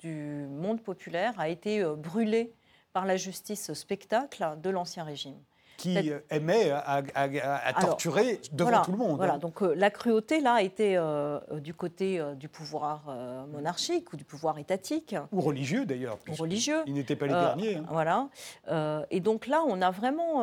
du monde populaire a été brûlée par la justice spectacle de l'Ancien Régime qui aimait à, torturer devant tout le monde. Voilà, donc euh, la cruauté, là, était euh, du côté euh, du pouvoir monarchique ou du pouvoir étatique. Ou religieux, d'ailleurs. Ou religieux. Ils n'étaient pas les derniers. Hein. Voilà. et donc là, on a vraiment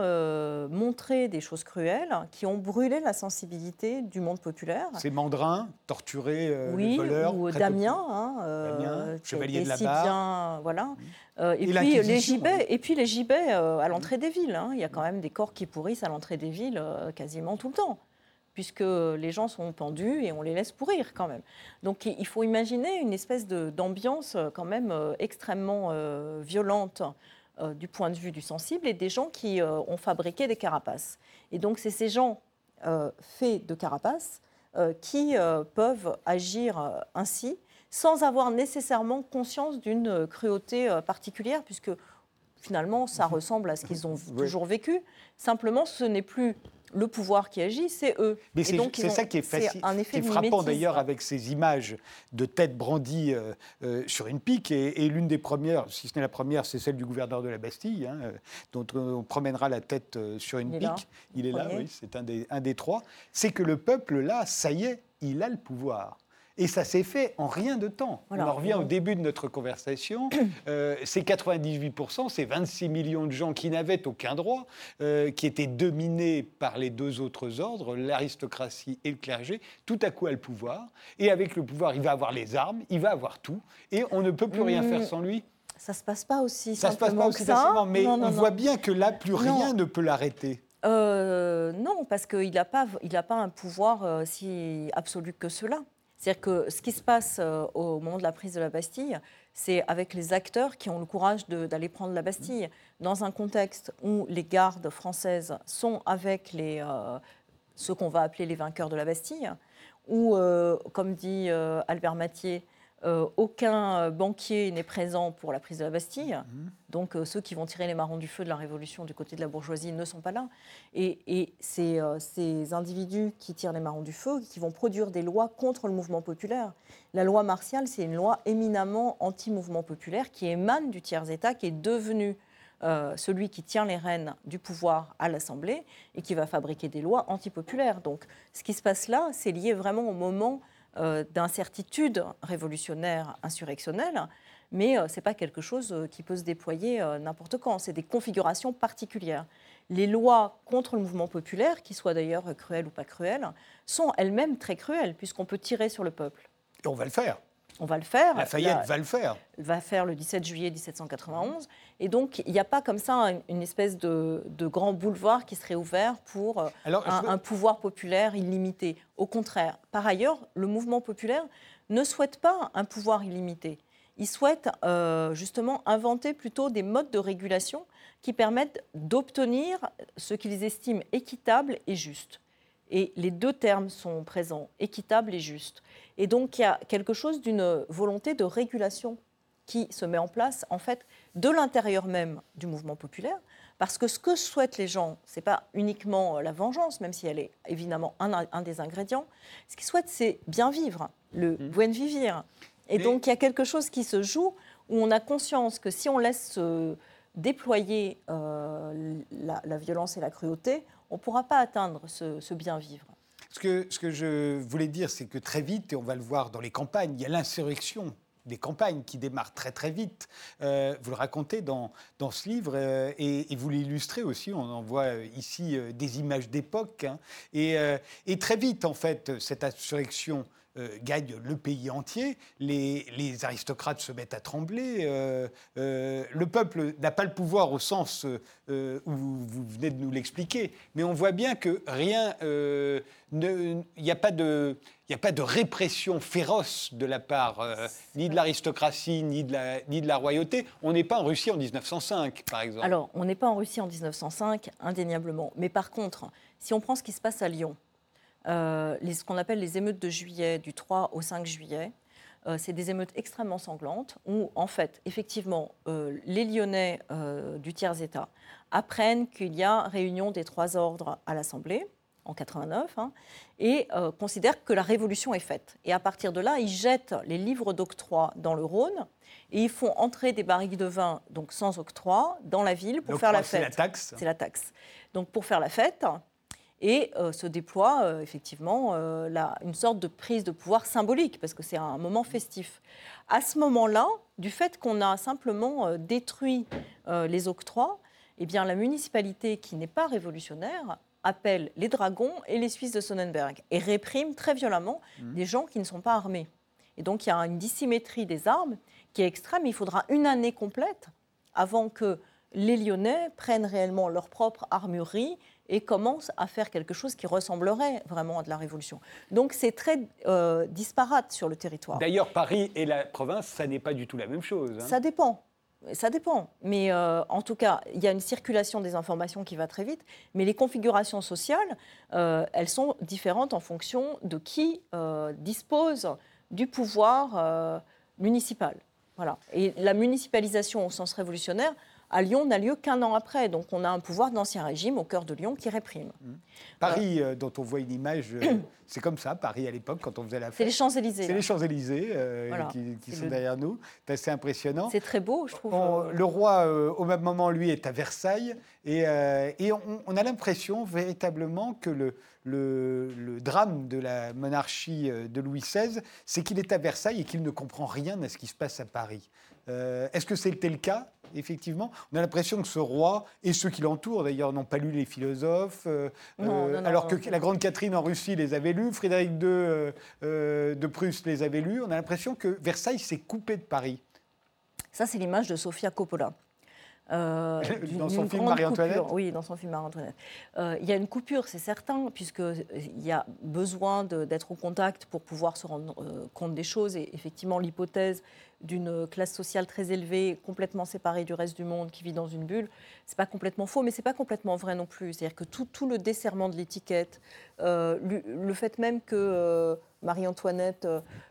montré des choses cruelles qui ont brûlé la sensibilité du monde populaire. Ces mandrins torturés, oui, voleurs. ou Damien, hein, Damien chevalier de la barre. Voilà. Mmh. Euh, et, puis les gibets, et puis les gibets euh, à l'entrée des villes. Hein. Il y a quand même des corps qui pourrissent à l'entrée des villes euh, quasiment tout le temps, puisque les gens sont pendus et on les laisse pourrir quand même. Donc il faut imaginer une espèce d'ambiance quand même extrêmement violente du point de vue du sensible et des gens qui ont fabriqué des carapaces. Et donc c'est ces gens faits de carapaces qui peuvent agir ainsi sans avoir nécessairement conscience d'une cruauté euh, particulière, puisque finalement, ça mhm. ressemble à ce qu'ils ont toujours vécu. Simplement, ce n'est plus le pouvoir qui agit, c'est eux. Mais c'est ça qui est, facile, qui est frappant d'ailleurs avec ces images de tête brandie euh, euh, sur une pique. Et, l'une des premières, si ce n'est la première, c'est celle du gouverneur de la Bastille, hein, dont on promènera la tête sur une pique. il est là, oui, c'est un des, un des trois. C'est que le peuple, là, ça y est, il a le pouvoir. Et ça s'est fait en rien de temps. On en revient au début de notre conversation. Euh, c'est 98%, c'est 26 millions de gens qui n'avaient aucun droit, euh, qui étaient dominés par les deux autres ordres, l'aristocratie et le clergé. Tout à coup a le pouvoir. Et avec le pouvoir, il va avoir les armes, il va avoir tout. Et on ne peut plus rien faire sans lui. Ça ne se passe pas aussi ça simplement se passe pas aussi facilement, mais on voit bien que là, plus rien ne peut l'arrêter. Euh, non, parce qu'il n'a pas, pas un pouvoir si absolu que cela. C'est-à-dire que ce qui se passe euh, au moment de la prise de la Bastille, c'est avec les acteurs qui ont le courage d'aller prendre la Bastille, dans un contexte où les gardes françaises sont avec les, euh, ceux qu'on va appeler les vainqueurs de la Bastille, où, euh, comme dit Albert Mathieu, euh, aucun euh, banquier n'est présent pour la prise de la Bastille. Mhm. Donc euh, ceux qui vont tirer les marrons du feu de la Révolution du côté de la bourgeoisie ne sont pas là. Et, c'est ces individus qui tirent les marrons du feu qui vont produire des lois contre le mouvement populaire. La loi martiale, c'est une loi éminemment anti-mouvement populaire qui émane du tiers-État, qui est devenu celui qui tient les rênes du pouvoir à l'Assemblée et qui va fabriquer des lois antipopulaires. Donc ce qui se passe là, c'est lié vraiment au moment d'incertitude révolutionnaire, insurrectionnelle, mais ce n'est pas quelque chose qui peut se déployer n'importe quand. C'est des configurations particulières. Les lois contre le mouvement populaire, qui soient d'ailleurs cruelles ou pas cruelles, sont elles-mêmes très cruelles, puisqu'on peut tirer sur le peuple. Et on va le faire. On va le faire. Lafayette va le faire. Va faire le 17 juillet 1791. Et donc, il n'y a pas comme ça une espèce de, grand boulevard qui serait ouvert pour euh, un, pouvoir populaire illimité. Au contraire. Par ailleurs, le mouvement populaire ne souhaite pas un pouvoir illimité. Il souhaite euh, justement inventer plutôt des modes de régulation qui permettent d'obtenir ce qu'ils estiment équitable et juste. Et les deux termes sont présents, équitable et juste. Et donc il y a quelque chose d'une volonté de régulation qui se met en place, en fait, de l'intérieur même du mouvement populaire, parce que ce que souhaitent les gens, ce n'est pas uniquement la vengeance, même si elle est évidemment un, des ingrédients. Ce qu'ils souhaitent, c'est bien vivre, le mmh. buen vivir. Et donc il y a quelque chose qui se joue où on a conscience que si on laisse déployer euh, la, violence et la cruauté, on ne pourra pas atteindre ce, bien-vivre. Ce que, ce que je voulais dire, c'est que très vite, et on va le voir dans les campagnes, il y a l'insurrection des campagnes qui démarrent très très vite. Euh, vous le racontez dans, dans ce livre euh, et, vous l'illustrez aussi. On en voit ici des images d'époque. Hein. et, très vite, en fait, cette insurrection euh, gagne le pays entier, les, aristocrates se mettent à trembler, euh, euh, le peuple n'a pas le pouvoir au sens où vous venez de nous l'expliquer, mais on voit bien que rien, il n'y a pas de... répression féroce de la part ni de l'aristocratie, ni, la, ni de la royauté. On n'est pas en Russie en 1905, par exemple. Alors, on n'est pas en Russie en 1905, indéniablement. Mais par contre, si on prend ce qui se passe à Lyon, euh, ce qu'on appelle les émeutes de juillet, du 3 au 5 juillet. Euh, c'est des émeutes extrêmement sanglantes où, en fait, effectivement, euh, les Lyonnais du tiers-État apprennent qu'il y a réunion des trois ordres à l'Assemblée en 89 hein, et considèrent que la révolution est faite. Et à partir de là, ils jettent les livres d'octroi dans le Rhône et ils font entrer des barriques de vin, donc sans octroi, dans la ville pour faire la fête. C'est la taxe. C'est la taxe. Donc pour faire la fête, et euh, se déploie euh, effectivement euh, une sorte de prise de pouvoir symbolique, parce que c'est un moment festif. À ce moment-là, du fait qu'on a simplement détruit les octrois, eh bien, la municipalité, qui n'est pas révolutionnaire, appelle les dragons et les Suisses de Sonnenberg et réprime très violemment mmh. des gens qui ne sont pas armés. Et donc il y a une dissymétrie des armes qui est extrême. Il faudra une année complète avant que les Lyonnais prennent réellement leur propre armurerie et commence à faire quelque chose qui ressemblerait vraiment à de la Révolution. Donc c'est très euh, disparate sur le territoire. D'ailleurs, Paris et la province, ça n'est pas du tout la même chose. Hein. Ça dépend. Ça dépend. Mais euh, en tout cas, il y a une circulation des informations qui va très vite. Mais les configurations sociales, euh, elles sont différentes en fonction de qui dispose du pouvoir municipal. Voilà. Et la municipalisation au sens révolutionnaire, à Lyon n'a lieu qu'un an après. Donc on a un pouvoir d'ancien régime au cœur de Lyon qui réprime. Mmh. Paris, euh, dont on voit une image, euh, c'est comme ça, Paris à l'époque, quand on faisait la fête. C'est les Champs-Élysées. C'est les Champs-Élysées euh, qui, sont derrière nous. C'est assez impressionnant. C'est très beau, je trouve. le roi, au même moment, lui, est à Versailles. Et, et on, a l'impression véritablement que le, le, le, drame de la monarchie de Louis XVI, c'est qu'il est à Versailles et qu'il ne comprend rien à ce qui se passe à Paris. Est-ce que c'était le cas effectivement? On a l'impression que ce roi et ceux qui l'entourent, d'ailleurs, n'ont pas lu les philosophes, euh, euh, alors que la grande Catherine en Russie les avait lus, Frédéric II euh, de Prusse les avait lus. On a l'impression que Versailles s'est coupé de Paris. Ça, c'est l'image de Sofia Coppola. dans son film Marie-Antoinette Oui, dans son film Marie-Antoinette. il y a une coupure, c'est certain, puisqu'il y a besoin d'être au contact pour pouvoir se rendre compte des choses. Et effectivement, l'hypothèse d'une classe sociale très élevée, complètement séparée du reste du monde, qui vit dans une bulle, c'est pas complètement faux, mais c'est pas complètement vrai non plus. C'est-à-dire que tout, tout, le desserrement de l'étiquette, euh, le, fait même que euh, Marie-Antoinette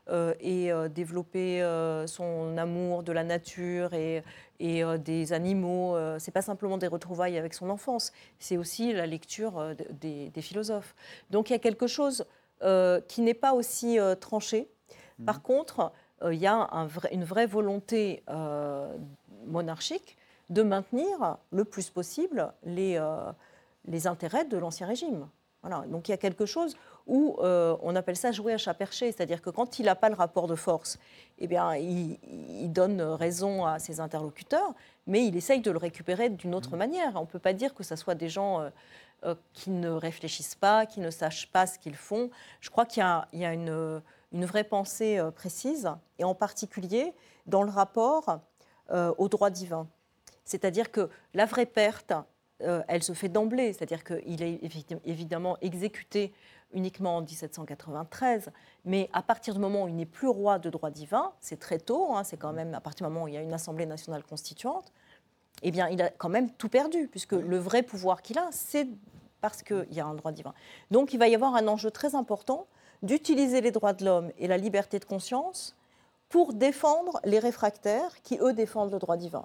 euh, ait développé son amour de la nature et, et des animaux, c'est pas simplement des retrouvailles avec son enfance, c'est aussi la lecture des, des, philosophes. Donc il y a quelque chose qui n'est pas aussi tranché. Par mmh. contre, euh, il y a une vraie volonté euh, monarchique de maintenir le plus possible les, euh, les intérêts de l'Ancien Régime. Voilà. Donc il y a quelque chose où euh, on appelle ça jouer à chat perché, c'est-à-dire que quand il n'a pas le rapport de force, eh bien, il, donne raison à ses interlocuteurs, mais il essaye de le récupérer d'une autre mmh. manière. On ne peut pas dire que ce soit des gens euh, euh, qui ne réfléchissent pas, qui ne sachent pas ce qu'ils font. Je crois qu'il y a, une, vraie pensée précise, et en particulier dans le rapport au droit divin. C'est-à-dire que la vraie perte, elle se fait d'emblée, c'est-à-dire qu'il est évidemment exécuté uniquement en 1793, mais à partir du moment où il n'est plus roi de droit divin, c'est très tôt, hein, c'est quand même à partir du moment où il y a une Assemblée nationale constituante, eh bien, il a quand même tout perdu, puisque le vrai pouvoir qu'il a, c'est parce qu'il y a un droit divin. Donc, il va y avoir un enjeu très important d'utiliser les droits de l'homme et la liberté de conscience pour défendre les réfractaires qui, eux, défendent le droit divin.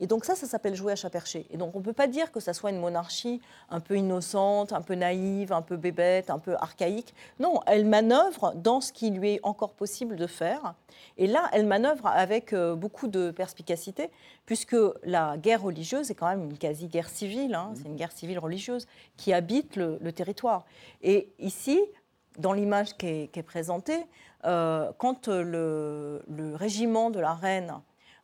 Et donc ça, ça s'appelle jouer à chat perché. Et donc on ne peut pas dire que ça soit une monarchie un peu innocente, un peu naïve, un peu bébête, un peu archaïque. Non, elle manœuvre dans ce qui lui est encore possible de faire. Et là, elle manœuvre avec euh, beaucoup de perspicacité, puisque la guerre religieuse est quand même une quasi-guerre civile, hein. c'est une guerre civile religieuse qui habite le, territoire. Et ici, dans l'image qui, est, présentée, euh, quand le, le, régiment de la reine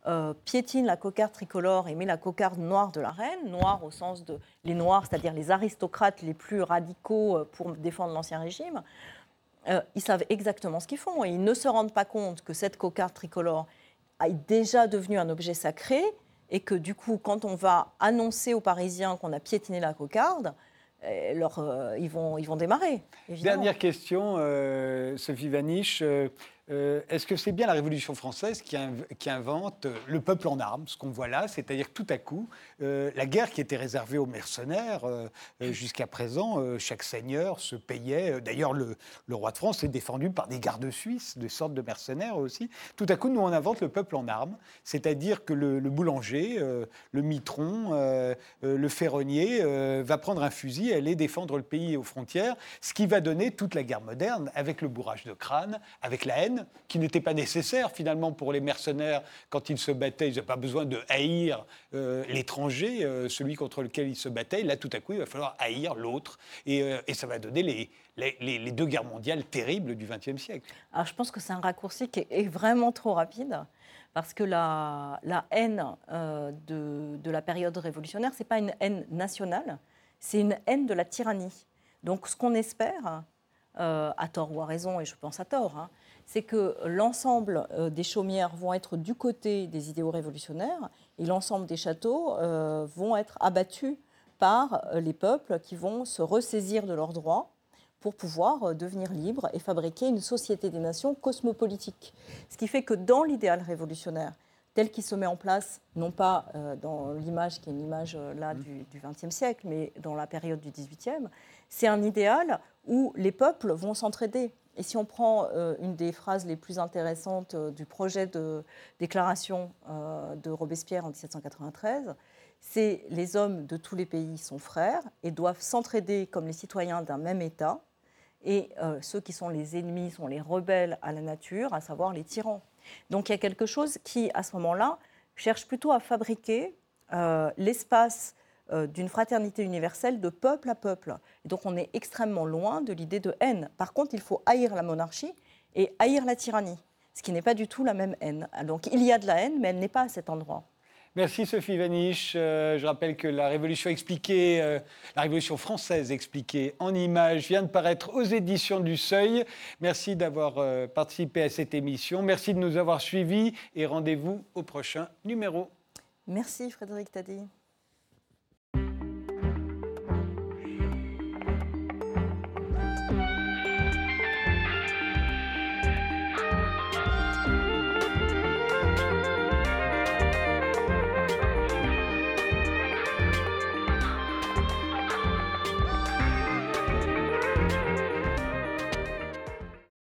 euh, piétine la cocarde tricolore et met la cocarde noire de la reine, noire au sens de les noirs, c'est-à-dire les aristocrates les plus radicaux euh, pour défendre l'Ancien Régime, euh, ils savent exactement ce qu'ils font et ils ne se rendent pas compte que cette cocarde tricolore est déjà devenue un objet sacré et que du coup, quand on va annoncer aux Parisiens qu'on a piétiné la cocarde, ils, vont, ils vont démarrer. Dernière question, Sophie Vaniche. Euh, est-ce que c'est bien la Révolution française qui, invente euh, le peuple en armes, ce qu'on voit là, c'est-à-dire tout à coup, euh, la guerre qui était réservée aux mercenaires, jusqu'à présent, chaque seigneur se payait, d'ailleurs le, roi de France est défendu par des gardes suisses, des sortes de mercenaires aussi, tout à coup nous on invente le peuple en armes, c'est-à-dire que le, boulanger, le mitron, le ferronnier va prendre un fusil, aller défendre le pays aux frontières, ce qui va donner toute la guerre moderne avec le bourrage de crâne, avec la haine, qui n'était pas nécessaire finalement pour les mercenaires quand ils se battaient. Ils n'avaient pas besoin de haïr euh, l'étranger, euh, celui contre lequel ils se battaient. Là, tout à coup, il va falloir haïr l'autre. Et, euh, ça va donner les, deux guerres mondiales terribles du XXe siècle. Alors, je pense que c'est un raccourci qui est vraiment trop rapide. Parce que la, haine de, de, la période révolutionnaire, ce n'est pas une haine nationale, c'est une haine de la tyrannie. Donc ce qu'on espère, à tort ou à raison, et je pense à tort, hein, c'est que l'ensemble euh, des chaumières vont être du côté des idéaux révolutionnaires et l'ensemble des châteaux euh, vont être abattus par euh, les peuples qui vont se ressaisir de leurs droits pour pouvoir devenir libres et fabriquer une société des nations cosmopolitique. Ce qui fait que dans l'idéal révolutionnaire, tel qu'il se met en place, non pas dans l'image qui est une image là mmh. du XXe siècle, mais dans la période du XVIIIe, c'est un idéal où les peuples vont s'entraider. Et si on prend euh, une des phrases les plus intéressantes euh, du projet de déclaration euh, de Robespierre en 1793, c'est les hommes de tous les pays sont frères et doivent s'entraider comme les citoyens d'un même État. Et ceux qui sont les ennemis sont les rebelles à la nature, à savoir les tyrans. Donc il y a quelque chose qui, à ce moment-là, cherche plutôt à fabriquer l'espace d'une fraternité universelle de peuple à peuple. Et donc on est extrêmement loin de l'idée de haine. Par contre, il faut haïr la monarchie et haïr la tyrannie, ce qui n'est pas du tout la même haine. Donc il y a de la haine, mais elle n'est pas à cet endroit. Merci Sophie Vaniche. Euh, je rappelle que la Révolution expliquée, euh, la Révolution française expliquée en images vient de paraître aux éditions du Seuil. Merci d'avoir participé à cette émission. Merci de nous avoir suivis et rendez-vous au prochain numéro. Merci Frédéric Taddy.